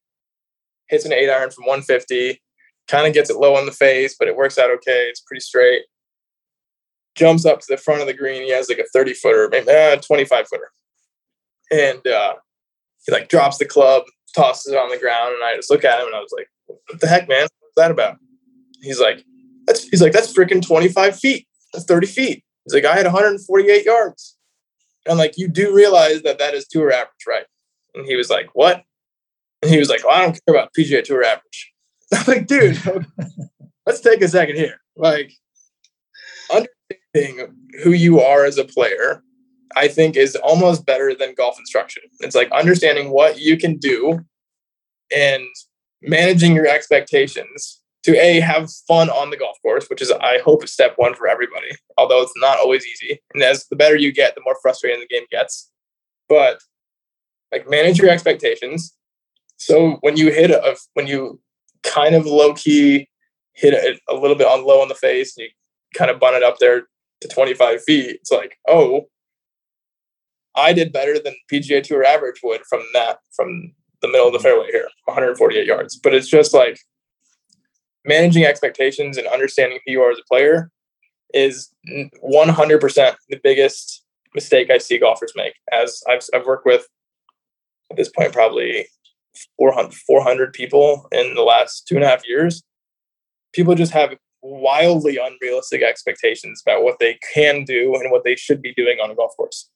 Speaker 3: hits an eight iron from 150, kind of gets it low on the face, but it works out okay. It's pretty straight. Jumps up to the front of the green. He has like a 30 footer, maybe uh, 25 footer. And uh, he like drops the club, tosses it on the ground, and I just look at him and I was like, "What the heck, man? What's that about?" He's like, "That's he's like that's freaking 25 feet. That's 30 feet." He's like, "I had 148 yards." And like, "You do realize that that is tour average, right?" And he was like, "What?" And he was like, well, "I don't care about PGA Tour average." I'm like, "Dude, let's take a second here. Like, understanding who you are as a player." I think is almost better than golf instruction. It's like understanding what you can do and managing your expectations to a have fun on the golf course, which is I hope step one for everybody. Although it's not always easy, and as the better you get, the more frustrating the game gets. But like manage your expectations. So when you hit a when you kind of low key hit it a little bit on low on the face, and you kind of bun it up there to 25 feet, it's like oh I did better than PGA Tour average would from that from the middle of the mm-hmm. fairway here, 148 yards. But it's just like managing expectations and understanding who you are as a player is 100% the biggest mistake I see golfers make. As I've, I've worked with at this point probably 400, 400 people in the last two and a half years. People just have wildly unrealistic expectations about what they can do and what they should be doing on a golf course.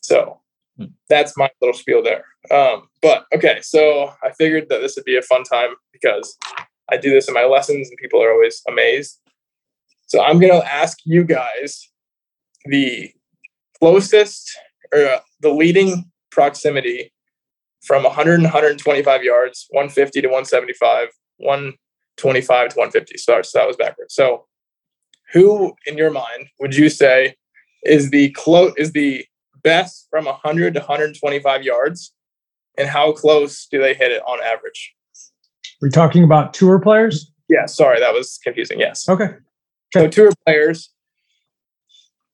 Speaker 3: So
Speaker 1: Hmm.
Speaker 3: that's my little spiel there. Um, but okay, so I figured that this would be a fun time because I do this in my lessons and people are always amazed. So I'm going to ask you guys the closest or uh, the leading proximity from 100 and 125 yards, 150 to 175, 125 to 150. So, so that was backwards. So who in your mind would you say is the close is the best from 100 to 125 yards and how close do they hit it on average
Speaker 2: We're talking about tour players.
Speaker 3: yeah sorry that was confusing yes
Speaker 2: Okay.
Speaker 3: so tour players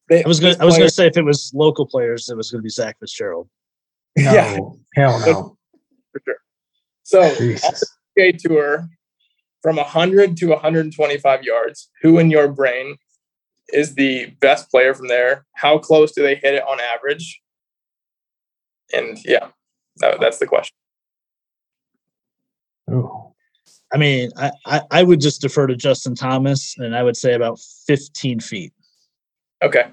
Speaker 3: they,
Speaker 1: i was gonna i was gonna say if it was local players it was gonna be zach fitzgerald
Speaker 2: No,
Speaker 3: Yeah.
Speaker 2: hell no.
Speaker 3: for sure so on
Speaker 2: Jesus.
Speaker 3: PGA tour from 100 to 125 yards who in your brain is the best player from there? How close do they hit it on average? And yeah that, that's the question.
Speaker 2: Ooh.
Speaker 1: i mean I, I i would just defer to justin thomas and i would say about 15 feet.
Speaker 3: Okay.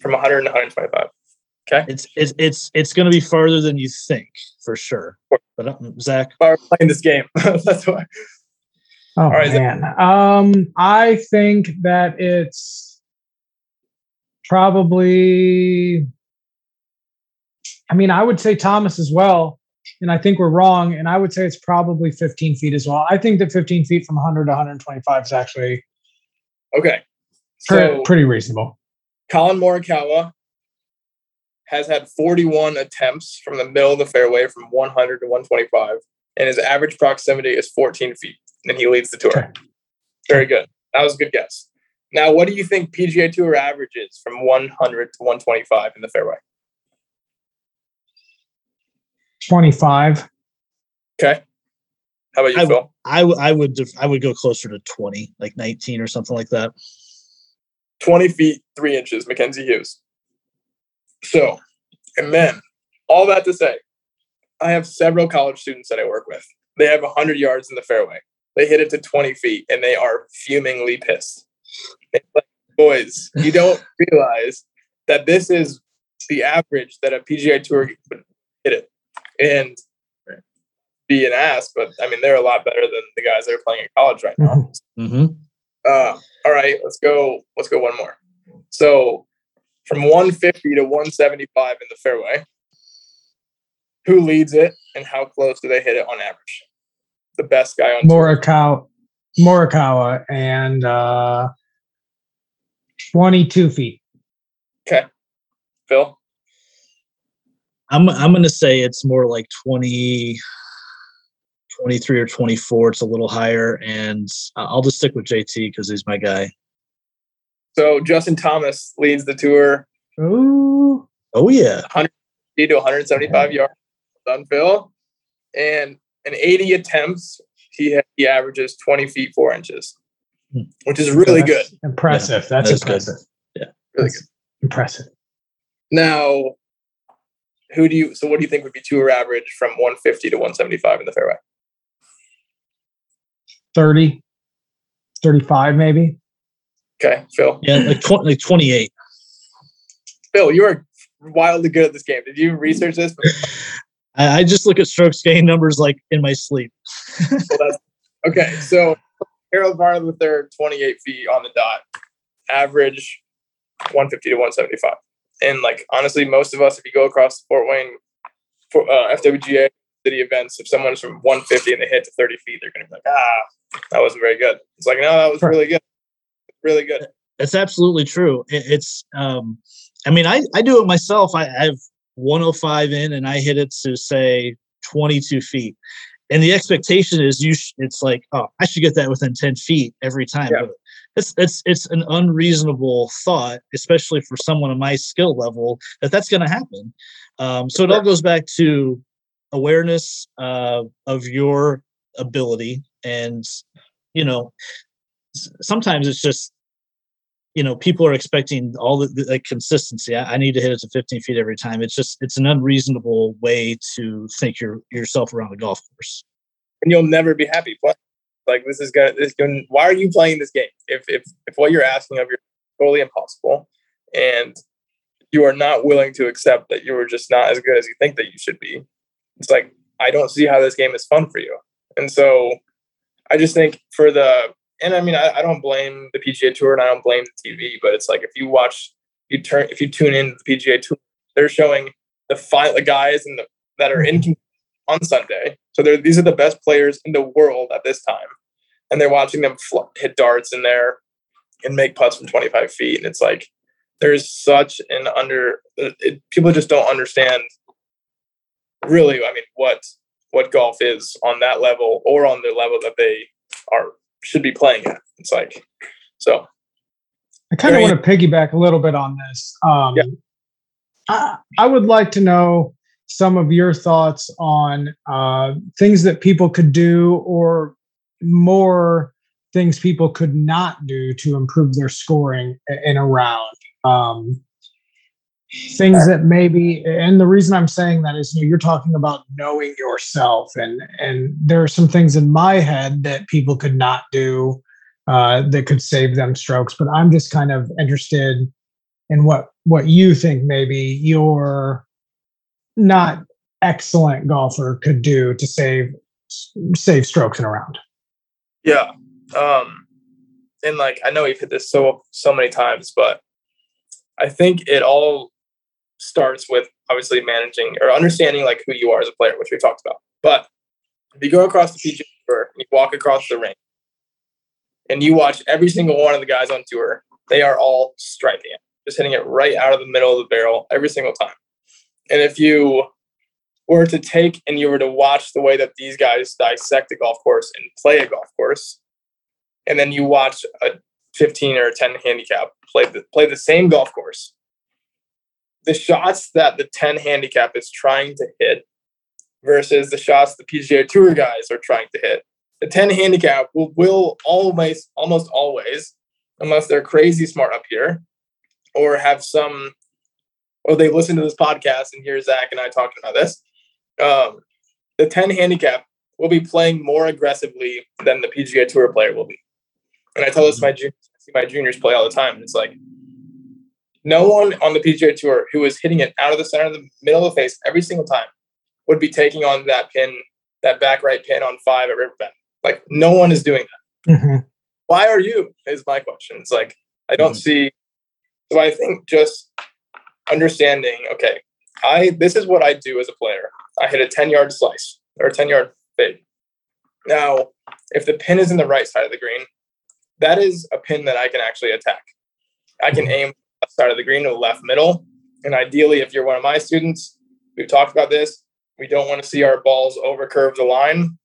Speaker 3: From 100 to 125 Okay,
Speaker 1: it's it's it's, it's gonna be farther than you think for sure. But uh, zach?
Speaker 3: We're playing this game. That's why
Speaker 2: Oh
Speaker 3: right, then.
Speaker 2: man. Um, I think that it's probably. I mean, I would say Thomas as well, and I think we're wrong. And I would say it's probably 15 feet as well. I think that 15 feet from 100 to 125 is actually
Speaker 3: okay so
Speaker 2: pretty reasonable.
Speaker 3: Collin Morikawa has had 41 attempts from the middle of the fairway from 100 to 125, and his average proximity is 14 feet, and he leads the tour.
Speaker 2: Okay.
Speaker 3: Very good. That was a good guess. Now, what do you think PGA Tour averages from 100 to 125 in the fairway?
Speaker 2: 25.
Speaker 3: Okay. How about you,
Speaker 1: I-
Speaker 3: Phil?
Speaker 1: I, w- I would def- I would go closer to 20, like 19 or something like that.
Speaker 3: 20 feet, three inches, Mackenzie Hughes. So, and then all that to say, I have several college students that I work with. They have 100 yards in the fairway. They hit it to 20 feet and they are fumingly pissed. Like, boys, you don't realize that this is the average that a PGA Tour would hit it. And be an ass, but I mean, they're a lot better than the guys that are playing in college right now.
Speaker 1: Mm-hmm.
Speaker 3: Uh, all right, let's go. Let's go one more. So from 150 to 175 in the fairway, who leads it and how close do they hit it on average? The best guy on tour.
Speaker 2: Morikawa, Morikawa, and uh, 22 feet.
Speaker 3: Okay, Phil.
Speaker 1: I'm I'm gonna say it's more like 20, 23 or 24. It's a little higher, and I- I'll just stick with JT because he's my guy.
Speaker 3: So Justin Thomas leads the tour,
Speaker 2: Ooh.
Speaker 1: Oh yeah,
Speaker 3: 80 to 175 yards. Done, Phil. And in 80 attempts, he ha- he averages 20 feet four inches,
Speaker 1: Hmm.
Speaker 3: which is really good.
Speaker 2: That's Impressive. That's
Speaker 1: that is good.
Speaker 2: impressive.
Speaker 3: Really good.
Speaker 2: Impressive.
Speaker 3: Now, who do you? So, what do you think would be tour average from 150 to 175 in the fairway?
Speaker 2: 30, 35 maybe.
Speaker 3: Okay, Phil.
Speaker 1: yeah, like 20, like 28.
Speaker 3: Phil, you are wildly good at this game. Did you research this?
Speaker 1: I, I just look at strokes gain numbers like in my sleep.
Speaker 3: Well, okay, so Harold Varner the third, 28 feet on the dot, average 150 to 175. And like honestly, most of us, if you go across Fort Wayne for uh, FWGA city events, if someone's from 150 and they hit to 30 feet, they're gonna be like, ah, that wasn't very good. It's like, no, that was really good, really good.
Speaker 1: That's absolutely true. It, it's, um, I mean, I, I do it myself. I, I have 105 in and I hit it to say 22 feet. And the expectation is you, sh- it's like, oh, I should get that within 10 feet every time.
Speaker 3: Yeah.
Speaker 1: It's, it's, it's an unreasonable thought, especially for someone of my skill level, that that's going to happen. Um, so it all goes back to awareness uh, of your ability. And, you know, sometimes it's just you know people are expecting all the, the consistency I, I need to hit it to 15 feet every time it's just it's an unreasonable way to think your yourself around a golf course
Speaker 3: and you'll never be happy. Like this is gonna this going why are you playing this game? If if if what you're asking of you totally impossible and you are not willing to accept that you are just not as good as you think that you should be, it's like I don't see how this game is fun for you. And so I just think for the and I mean I, I don't blame the PGA tour and I don't blame the TV, but it's like if you watch you turn if you tune in to the PGA tour, they're showing the five the guys and the that are in mm-hmm. on Sunday. So they're, these are the best players in the world at this time, and they're watching them fl- hit darts in there and make putts from 25 feet. And it's like there's such an under. It, it- people just don't understand really. I mean, what what golf is on that level or on the level that they are should be playing at. It's like so.
Speaker 2: I kind of want to piggyback a little bit on this. Um,
Speaker 3: Yeah.
Speaker 2: I, I would like to know some of your thoughts on uh, things that people could do or more things people could not do to improve their scoring in a round. Um, things that maybe, and the reason I'm saying that is you know, you're talking about knowing yourself, and and there are some things in my head that people could not do uh, that could save them strokes. But I'm just kind of interested in what what you think maybe your not excellent golfer could do to save save strokes in a round.
Speaker 3: Yeah. Um and like I know we've hit this so so many times, but I think it all starts with obviously managing or understanding like who you are as a player, which we talked about. But if you go across the PGA Tour you walk across the ring and you watch every single one of the guys on tour, they are all striping it, just hitting it right out of the middle of the barrel every single time. And if you were to take and you were to watch the way that these guys dissect a golf course and play a golf course, and then you watch a 15 or a 10 handicap play the play the same golf course. The shots that the 10 handicap is trying to hit versus the shots the PGA Tour guys are trying to hit. The 10 handicap will, will always almost always, unless they're crazy smart up here, or have some or they listen to this podcast and hear Zach and I talking about this. Um, the 10 handicap will be playing more aggressively than the PGA Tour player will be. And I tell this to my juniors, see my juniors play all the time. And it's like no one on the PGA Tour who is hitting it out of the center of the middle of the face every single time would be taking on that pin, that back right pin on five at Riverbend. Like no one is doing that. Mm-hmm. Why are you? Is my question. It's like I don't mm-hmm. see. So I think just understanding. Okay, I this is what I do as a player. I hit a ten yard slice or a ten yard fade. Now, if the pin is in the right side of the green, that is a pin that I can actually attack. I can aim left side of the green to the left middle. And ideally, if you're one of my students, we've talked about this. We don't want to see our balls over curve the line.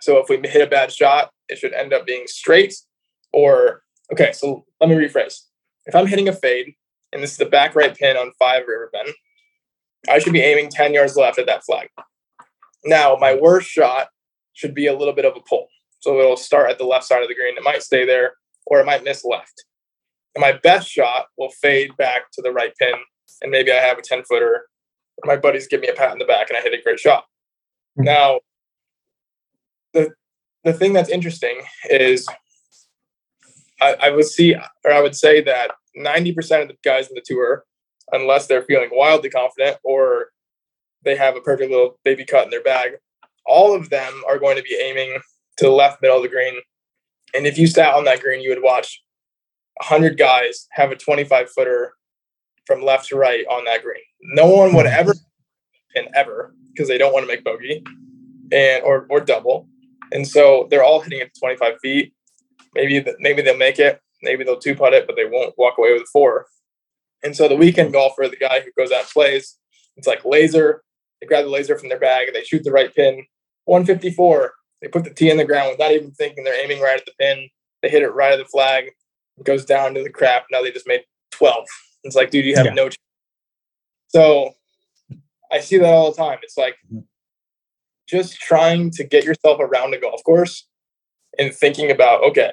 Speaker 3: So if we hit a bad shot, it should end up being straight. Or okay, so let me rephrase. If I'm hitting a fade, and this is the back right pin on five Riverbend, I should be aiming 10 yards left at that flag. Now, my worst shot should be a little bit of a pull. So it'll start at the left side of the green. It might stay there or it might miss left. And my best shot will fade back to the right pin. And maybe I have a 10 footer. My buddies give me a pat in the back and I hit a great shot. Mm-hmm. Now, the the thing that's interesting is I, I would see or I would say that 90% of the guys in the tour, unless they're feeling wildly confident or they have a perfect little baby cut in their bag, all of them are going to be aiming to the left middle of the green. And if you sat on that green, you would watch 100 guys have a 25 footer from left to right on that green. No one would ever pin ever because they don't want to make bogey and or or double. And so they're all hitting it 25 feet. Maybe maybe they'll make it. Maybe they'll two putt it, but they won't walk away with a four. And so the weekend golfer, the guy who goes out and plays, it's like laser. They grab the laser from their bag and they shoot the right pin. 154. They put the tee in the ground without even thinking they're aiming right at the pin. They hit it right at the flag. Goes down to the crap. Now they just made 12. It's like, dude, you have yeah. no chance. So I see that all the time. It's like mm-hmm. just trying to get yourself around a golf course and thinking about, okay,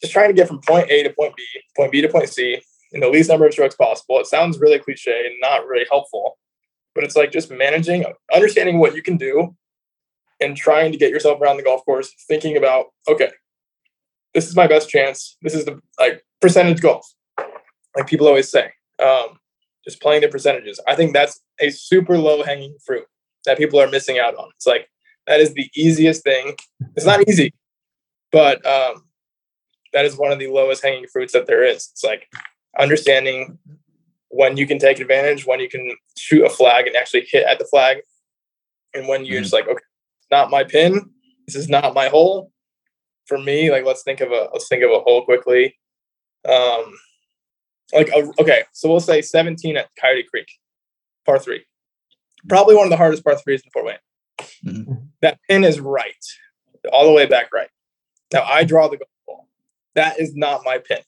Speaker 3: just trying to get from point A to point B, point B to point C in the least number of strokes possible. It sounds really cliche and not really helpful, but it's like just managing, understanding what you can do and trying to get yourself around the golf course, thinking about, okay, this is my best chance. This is the like percentage golf, like people always say. Um, just playing the percentages. I think that's a super low hanging fruit that people are missing out on. It's like that is the easiest thing. It's not easy, but um, that is one of the lowest hanging fruits that there is. It's like understanding when you can take advantage, when you can shoot a flag and actually hit at the flag, and when you're mm-hmm. just like, okay, not my pin. This is not my hole. For me, like let's think of a let's think of a hole quickly. Um, like a, okay, so we'll say 17 at Coyote Creek, par three. Probably one of the hardest par threes in Fort Wayne. Mm-hmm. That pin is right, all the way back right. Now I draw the golf ball. That is not my pin.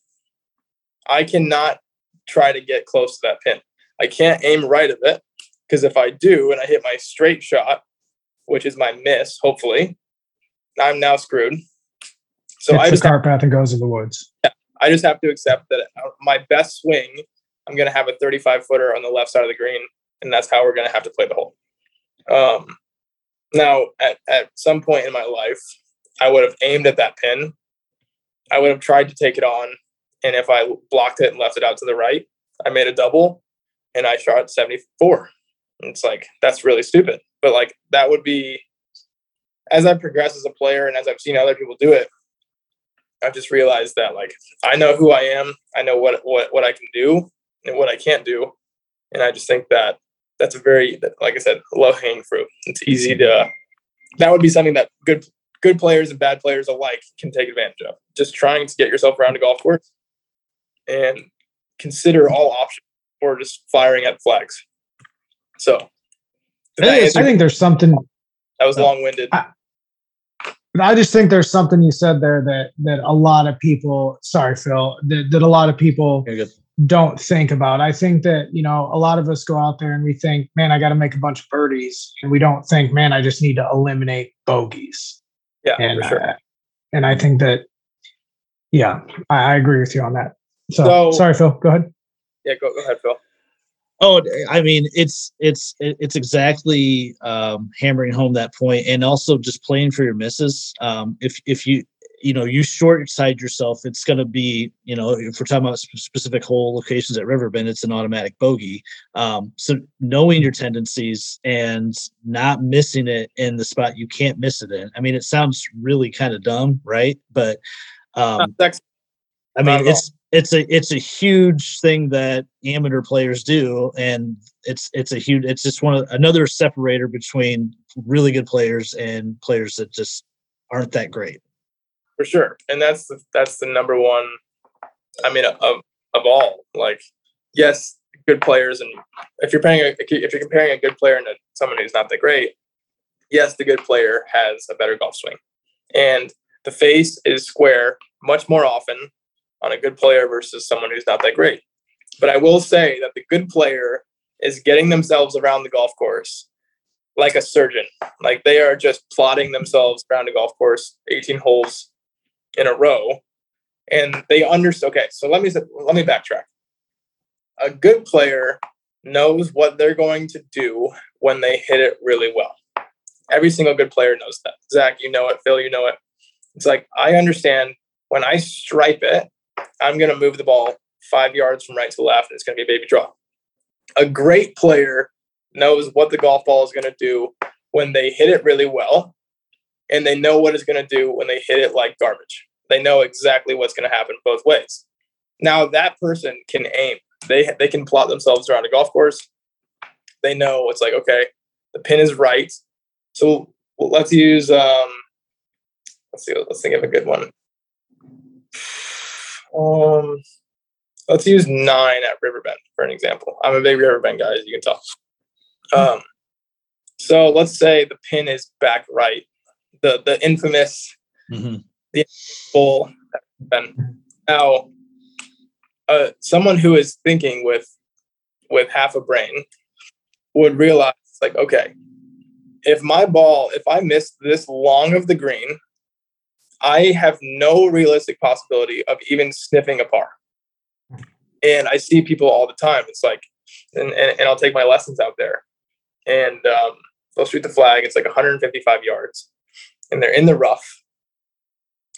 Speaker 3: I cannot try to get close to that pin. I can't aim right of it because if I do and I hit my straight shot, which is my miss, hopefully, I'm now screwed.
Speaker 2: So Hits I just the cart path and goes in the woods.
Speaker 3: Yeah, I just have to accept that my best swing, I'm going to have a 35 footer on the left side of the green, and that's how we're going to have to play the hole. Um, now, at, at some point in my life, I would have aimed at that pin. I would have tried to take it on, and if I blocked it and left it out to the right, I made a double, and I shot 74. it's like that's really stupid but like that would be as I progress as a player and as I've seen other people do it, I've just realized that like I know who I am, I know what what what I can do and what I can't do, and I just think that that's a very like I said low hanging fruit. It's easy to that would be something that good good players and bad players alike can take advantage of. Just trying to get yourself around a golf course and consider all options or just firing at flags. So
Speaker 2: I think, I think there's something
Speaker 3: that was long winded.
Speaker 2: I just think there's something you said there that that a lot of people, sorry, Phil, that, that a lot of people don't think about. I think that, you know, a lot of us go out there and we think, man, I got to make a bunch of birdies. And we don't think, man, I just need to eliminate bogeys.
Speaker 3: Yeah,
Speaker 2: and,
Speaker 3: for sure.
Speaker 2: Uh, and I think that, yeah, I, I, agree with you on that. So, so sorry, Phil, go ahead.
Speaker 3: Yeah, go, go ahead, Phil.
Speaker 1: Oh, I mean, it's it's it's exactly um, hammering home that point, and also just playing for your misses. Um, if if you you know you short side yourself, it's going to be you know if we're talking about specific hole locations at Riverbend, it's an automatic bogey. Um, so knowing your tendencies and not missing it in the spot you can't miss it in. I mean, it sounds really kind of dumb, right? But um, I mean, it's it's a it's a huge thing that amateur players do and it's it's a huge it's just one of another separator between really good players and players that just aren't that great.
Speaker 3: For sure. And that's the, that's the number one i mean of of all. Like yes good players and if you're paying a, if you're comparing a good player and someone who's not that great yes the good player has a better golf swing. And the face is square much more often on a good player versus someone who's not that great. But I will say that the good player is getting themselves around the golf course like a surgeon. Like they are just plotting themselves around a golf course, 18 holes in a row. And they understand. Okay, so let me let me backtrack. A good player knows what they're going to do when they hit it really well. Every single good player knows that. Zach, you know it. Phil, you know it. It's like I understand when I stripe it, I'm going to move the ball five yards from right to left, and it's going to be a baby draw. A great player knows what the golf ball is going to do when they hit it really well, and they know what it's going to do when they hit it like garbage. They know exactly what's going to happen both ways. Now that person can aim. They they can plot themselves around a golf course. They know it's like okay, the pin is right. So let's use um, let's see, let's think of a good one. Um, let's use nine at Riverbend for an example. I'm a big Riverbend guy, as you can tell. Um, so let's say the pin is back right, the the infamous, mm-hmm. the. Now, uh, someone who is thinking with with half a brain would realize, like, okay, if my ball, if I miss this long of the green, I have no realistic possibility of even sniffing a par. And I see people all the time. It's like, and, and, and I'll take my lessons out there and um, they'll shoot the flag. It's like 155 yards and they're in the rough.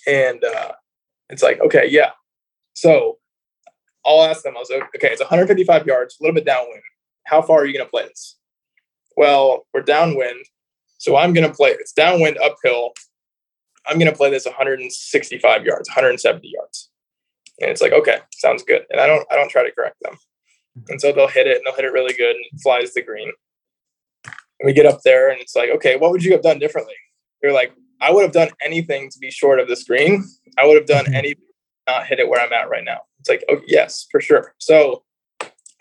Speaker 3: And uh, it's like, okay, yeah. So I'll ask them, I was like, okay, it's 155 yards, a little bit downwind. How far are you going to play this? Well, we're downwind. So I'm going to play, it's downwind uphill I'm going to play this 165 yards, 170 yards. And it's like, okay, sounds good. And I don't, I don't try to correct them. And so they'll hit it and they'll hit it really good and it flies the green. And we get up there and it's like, okay, what would you have done differently? They're like, I would have done anything to be short of the screen. I would have done mm-hmm. not hit it where I'm at right now. It's like, oh yes, for sure. So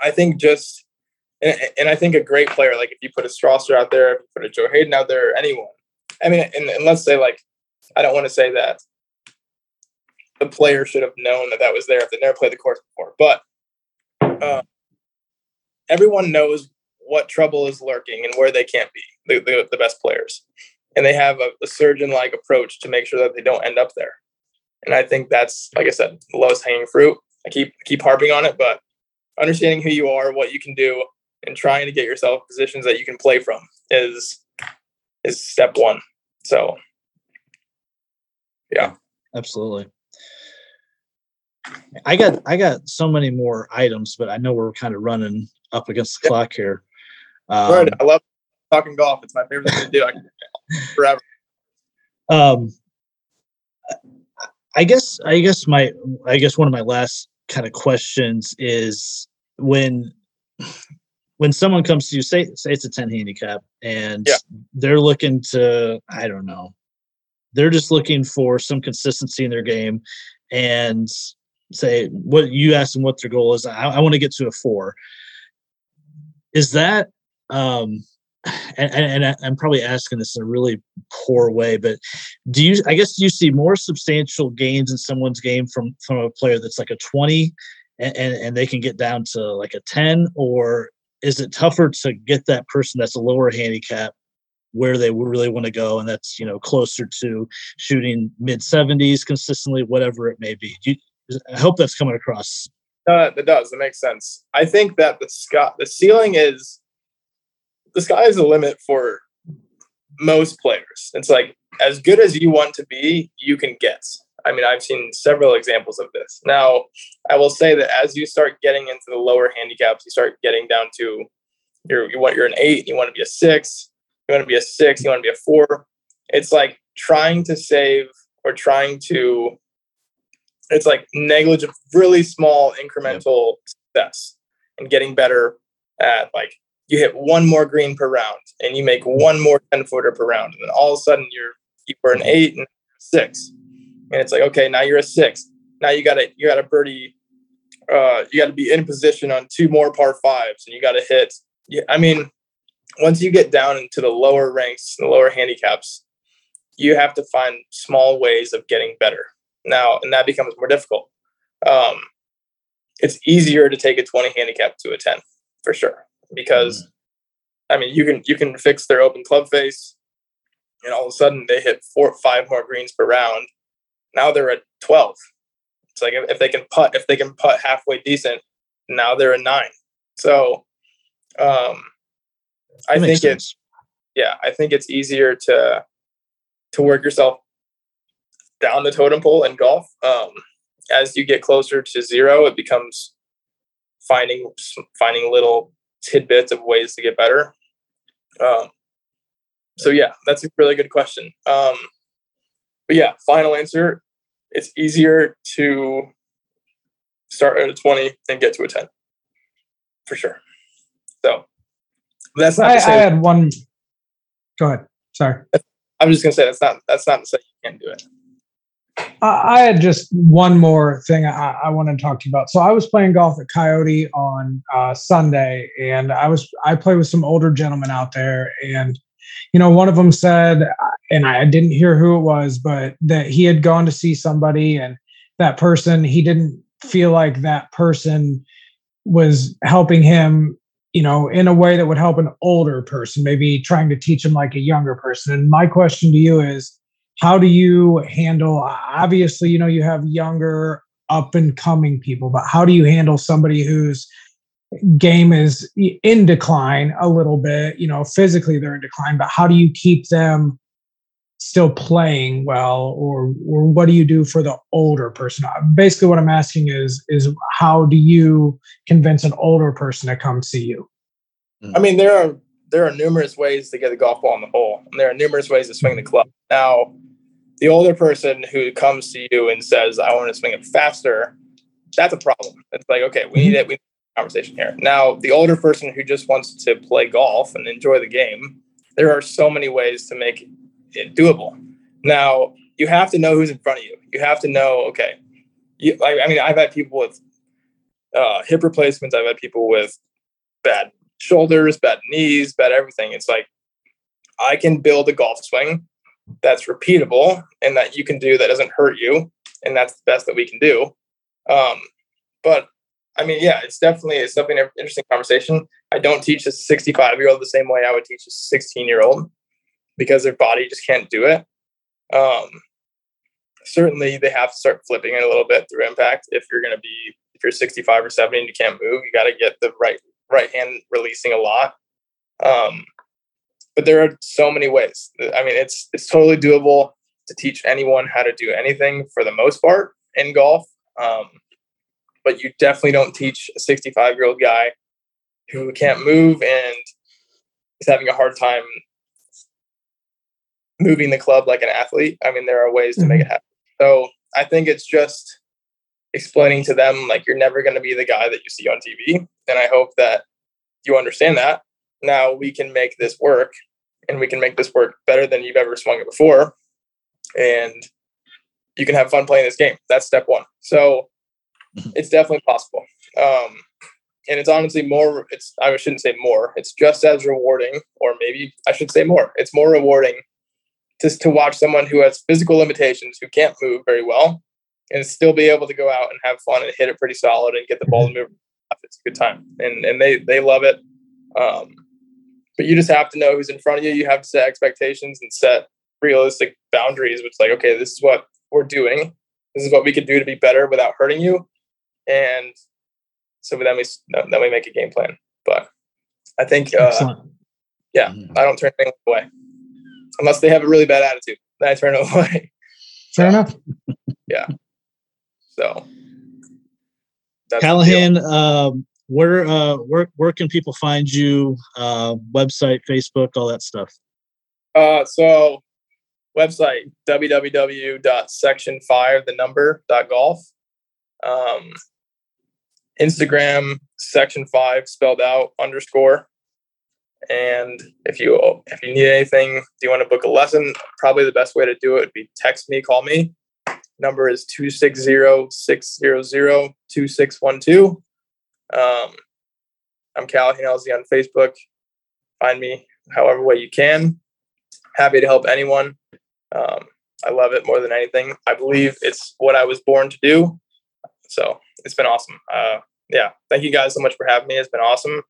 Speaker 3: I think just, and, and I think a great player, like if you put a Strawser out there, if you put a Joe Hayden out there, anyone, I mean, and, and let's say like I don't want to say that the player should have known that that was there if they never played the course before, but uh, everyone knows what trouble is lurking and where they can't be the, the, the best players. And they have a, a surgeon like approach to make sure that they don't end up there. And i think that's like i said the lowest hanging fruit. I keep keep harping on it but understanding who you are what you can do and trying to get yourself positions that you can play from is is step one. So yeah.
Speaker 1: Absolutely. I got i got so many more items but i know we're kind of running up against the yeah. clock here.
Speaker 3: Um, i love talking golf. It's my favorite thing to do. I forever.
Speaker 1: Um i guess i guess my i guess one of my last kind of questions is when when someone comes to you say say it's a 10 handicap and yeah. they're looking to i don't know they're just looking for some consistency in their game and say what you ask them what their goal is. I, I want to get to a four. Is that um and, and I'm probably asking this in a really poor way, but do you? I guess do you see more substantial gains in someone's game from from a player that's like a 20, and and, and they can get down to like a 10, or is it tougher to get that person that's a lower handicap where they really want to go, and that's you know closer to shooting mid 70s consistently, whatever it may be. You, I hope that's coming across.
Speaker 3: Uh, it does. It makes sense. I think that the sky, the ceiling is the sky is the limit for most players. It's like as good as you want to be, you can get. I mean, I've seen several examples of this. Now, I will say that as you start getting into the lower handicaps, you start getting down to you're, you want you're an eight, you want to be a six, you want to be a six, you want to be a four. It's like trying to save or trying to. It's like negligible, really small incremental success, and getting better at like you hit one more green per round and you make one more 10 footer per round. And then all of a sudden you're you were an eight and six. And it's like, okay, now you're a six. Now you gotta you gotta birdie uh you gotta be in position on two more par fives and you gotta hit yeah, I mean, once you get down into the lower ranks, the lower handicaps, you have to find small ways of getting better. Now, and that becomes more difficult. Um, it's easier to take a 20 handicap to a 10 for sure because I mean you can you can fix their open club face, and all of a sudden they hit four five more greens per round. Now they're at twelve. It's like if, if they can putt if they can putt halfway decent, now they're a nine. So, um, I think sense. it's yeah, I think it's easier to to work yourself down the totem pole in golf. Um, as you get closer to zero, it becomes finding finding little tidbits of ways to get better. Um, so yeah, that's a really good question. Um, but yeah, final answer: it's easier to start at a twenty and get to a ten, for sure. So that's not.
Speaker 2: I, I had one. Go ahead. Sorry.
Speaker 3: I'm just gonna say that's not that's not to say you can't do it.
Speaker 2: I had just one more thing I, I wanted to talk to you about. So I was playing golf at Coyote on uh, Sunday, and I was I played with some older gentlemen out there, and you know one of them said, and I didn't hear who it was, but that he had gone to see somebody, and that person he didn't feel like that person was helping him you know, in a way that would help an older person, maybe trying to teach them like a younger person. And my question to you is, how do you handle obviously you know you have younger up and coming people but how do you handle somebody whose game is in decline a little bit you know physically they're in decline but how do you keep them still playing well or or what do you do for the older person uh, basically what i'm asking is is how do you convince an older person to come see you
Speaker 3: i mean there are there are numerous ways to get the golf ball in the hole and there are numerous ways to swing the club now the older person who comes to you and says, I want to swing it faster, that's a problem. It's like, okay, we need mm-hmm. it. We need a conversation here. Now, the older person who just wants to play golf and enjoy the game, there are so many ways to make doable. Now, you have to know who's in front of you. You have to know, okay, you, I, I mean, I've had people with uh, hip replacements, I've had people with bad shoulders, bad knees, bad everything. It's like, I can build a golf swing that's repeatable and that you can do that doesn't hurt you and that's the best that we can do um, but i mean yeah it's definitely it's definitely an interesting conversation i don't teach a 65 year old the same way i would teach a 16 year old because their body just can't do it um, certainly they have to start flipping it a little bit through impact if you're going to be if you're 65 or 70 and you can't move you got to get the right right hand releasing a lot um, but there are so many ways. I mean, it's it's totally doable to teach anyone how to do anything for the most part in golf. Um, but you definitely don't teach a 65 year old guy who can't move and is having a hard time moving the club like an athlete. I mean, there are ways to make it mm-hmm. happen. So I think it's just explaining to them like you're never going to be the guy that you see on TV. And I hope that you understand that now we can make this work and we can make this work better than you've ever swung it before. And you can have fun playing this game. That's step one. So mm-hmm. it's definitely possible. Um, and it's honestly more. It's I shouldn't say more. It's just as rewarding, or maybe I should say more. It's more rewarding just to watch someone who has physical limitations, who can't move very well, and still be able to go out and have fun and hit it pretty solid and get the ball to move. It's a good time, and and they they love it. Um, but you just have to know who's in front of you. You have to set expectations and set realistic boundaries, which like, okay, this is what we're doing. This is what we can do to be better without hurting you. And so then we then we make a game plan. But I think, uh, yeah, mm-hmm. I don't turn anything away unless they have a really bad attitude. Then I turn it away.
Speaker 2: Fair enough.
Speaker 3: Yeah. So.
Speaker 1: Callahan, um, where uh, where where can people find you? Uh, website, Facebook, all that stuff.
Speaker 3: Uh, so website www.section5 the number dot golf um, instagram section 5 spelled out underscore and if you if you need anything do you want to book a lesson probably the best way to do it would be text me call me number is 260-600-2612 um, i'm callahan Elzey on facebook find me however way you can happy to help anyone um, I love it more than anything. I believe it's what I was born to do. So it's been awesome. Uh, yeah, thank you guys so much for having me. It's been awesome.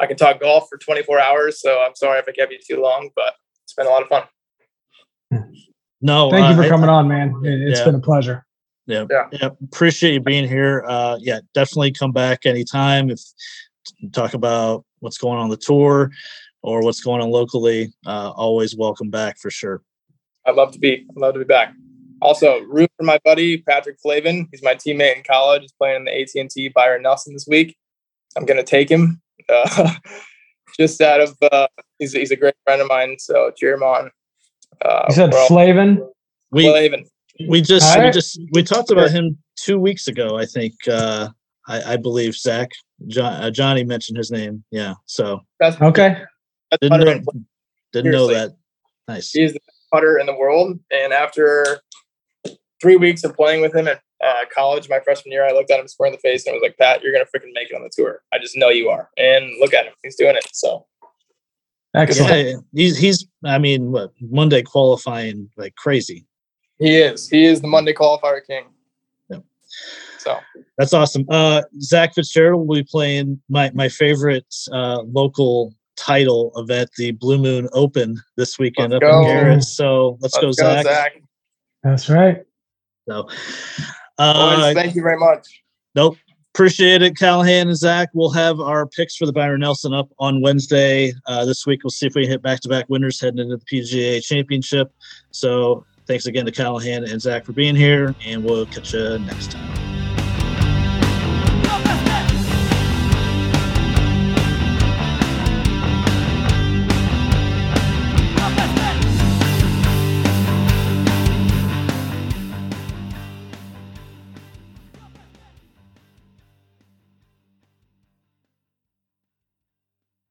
Speaker 3: I can talk golf for 24 hours, so I'm sorry if I kept you too long, but it's been a lot of fun.
Speaker 1: No,
Speaker 2: thank uh, you for coming I, on, man. It's yeah. been a pleasure.
Speaker 1: Yeah, yeah, yeah, Appreciate you being here. Uh, yeah, definitely come back anytime if talk about what's going on the tour or what's going on locally. Uh, always welcome back for sure.
Speaker 3: I'd love to be. I'd love to be back. Also, root for my buddy Patrick Flavin. He's my teammate in college. He's playing in the AT and T Byron Nelson this week. I'm gonna take him. Uh, just out of uh, he's he's a great friend of mine. So cheer him on.
Speaker 2: Uh, you said Flavin.
Speaker 1: We Flavin. we just right. we just we talked about him two weeks ago. I think uh, I, I believe Zach John, uh, Johnny mentioned his name. Yeah. So
Speaker 2: that's, okay.
Speaker 1: That's didn't know, didn't know that. Nice.
Speaker 3: He's the putter in the world. And after three weeks of playing with him at uh, college, my freshman year, I looked at him square in the face and I was like, Pat, you're going to freaking make it on the tour. I just know you are. And look at him. He's doing it. So.
Speaker 1: Excellent. Yeah, he's, he's, I mean, what, Monday qualifying like crazy.
Speaker 3: He is. He is the Monday qualifier king. Yeah. So
Speaker 1: that's awesome. Uh, Zach Fitzgerald will be playing my, my favorite uh, local title event, the Blue Moon Open this weekend let's up go. in Garrett. So let's, let's go, Zach. Zach.
Speaker 2: That's right.
Speaker 1: So,
Speaker 3: uh, thank you very much.
Speaker 1: Nope. Appreciate it, Callahan and Zach. We'll have our picks for the Byron Nelson up on Wednesday. Uh, this week, we'll see if we hit back to back winners heading into the PGA Championship. So, thanks again to Callahan and Zach for being here, and we'll catch you next time.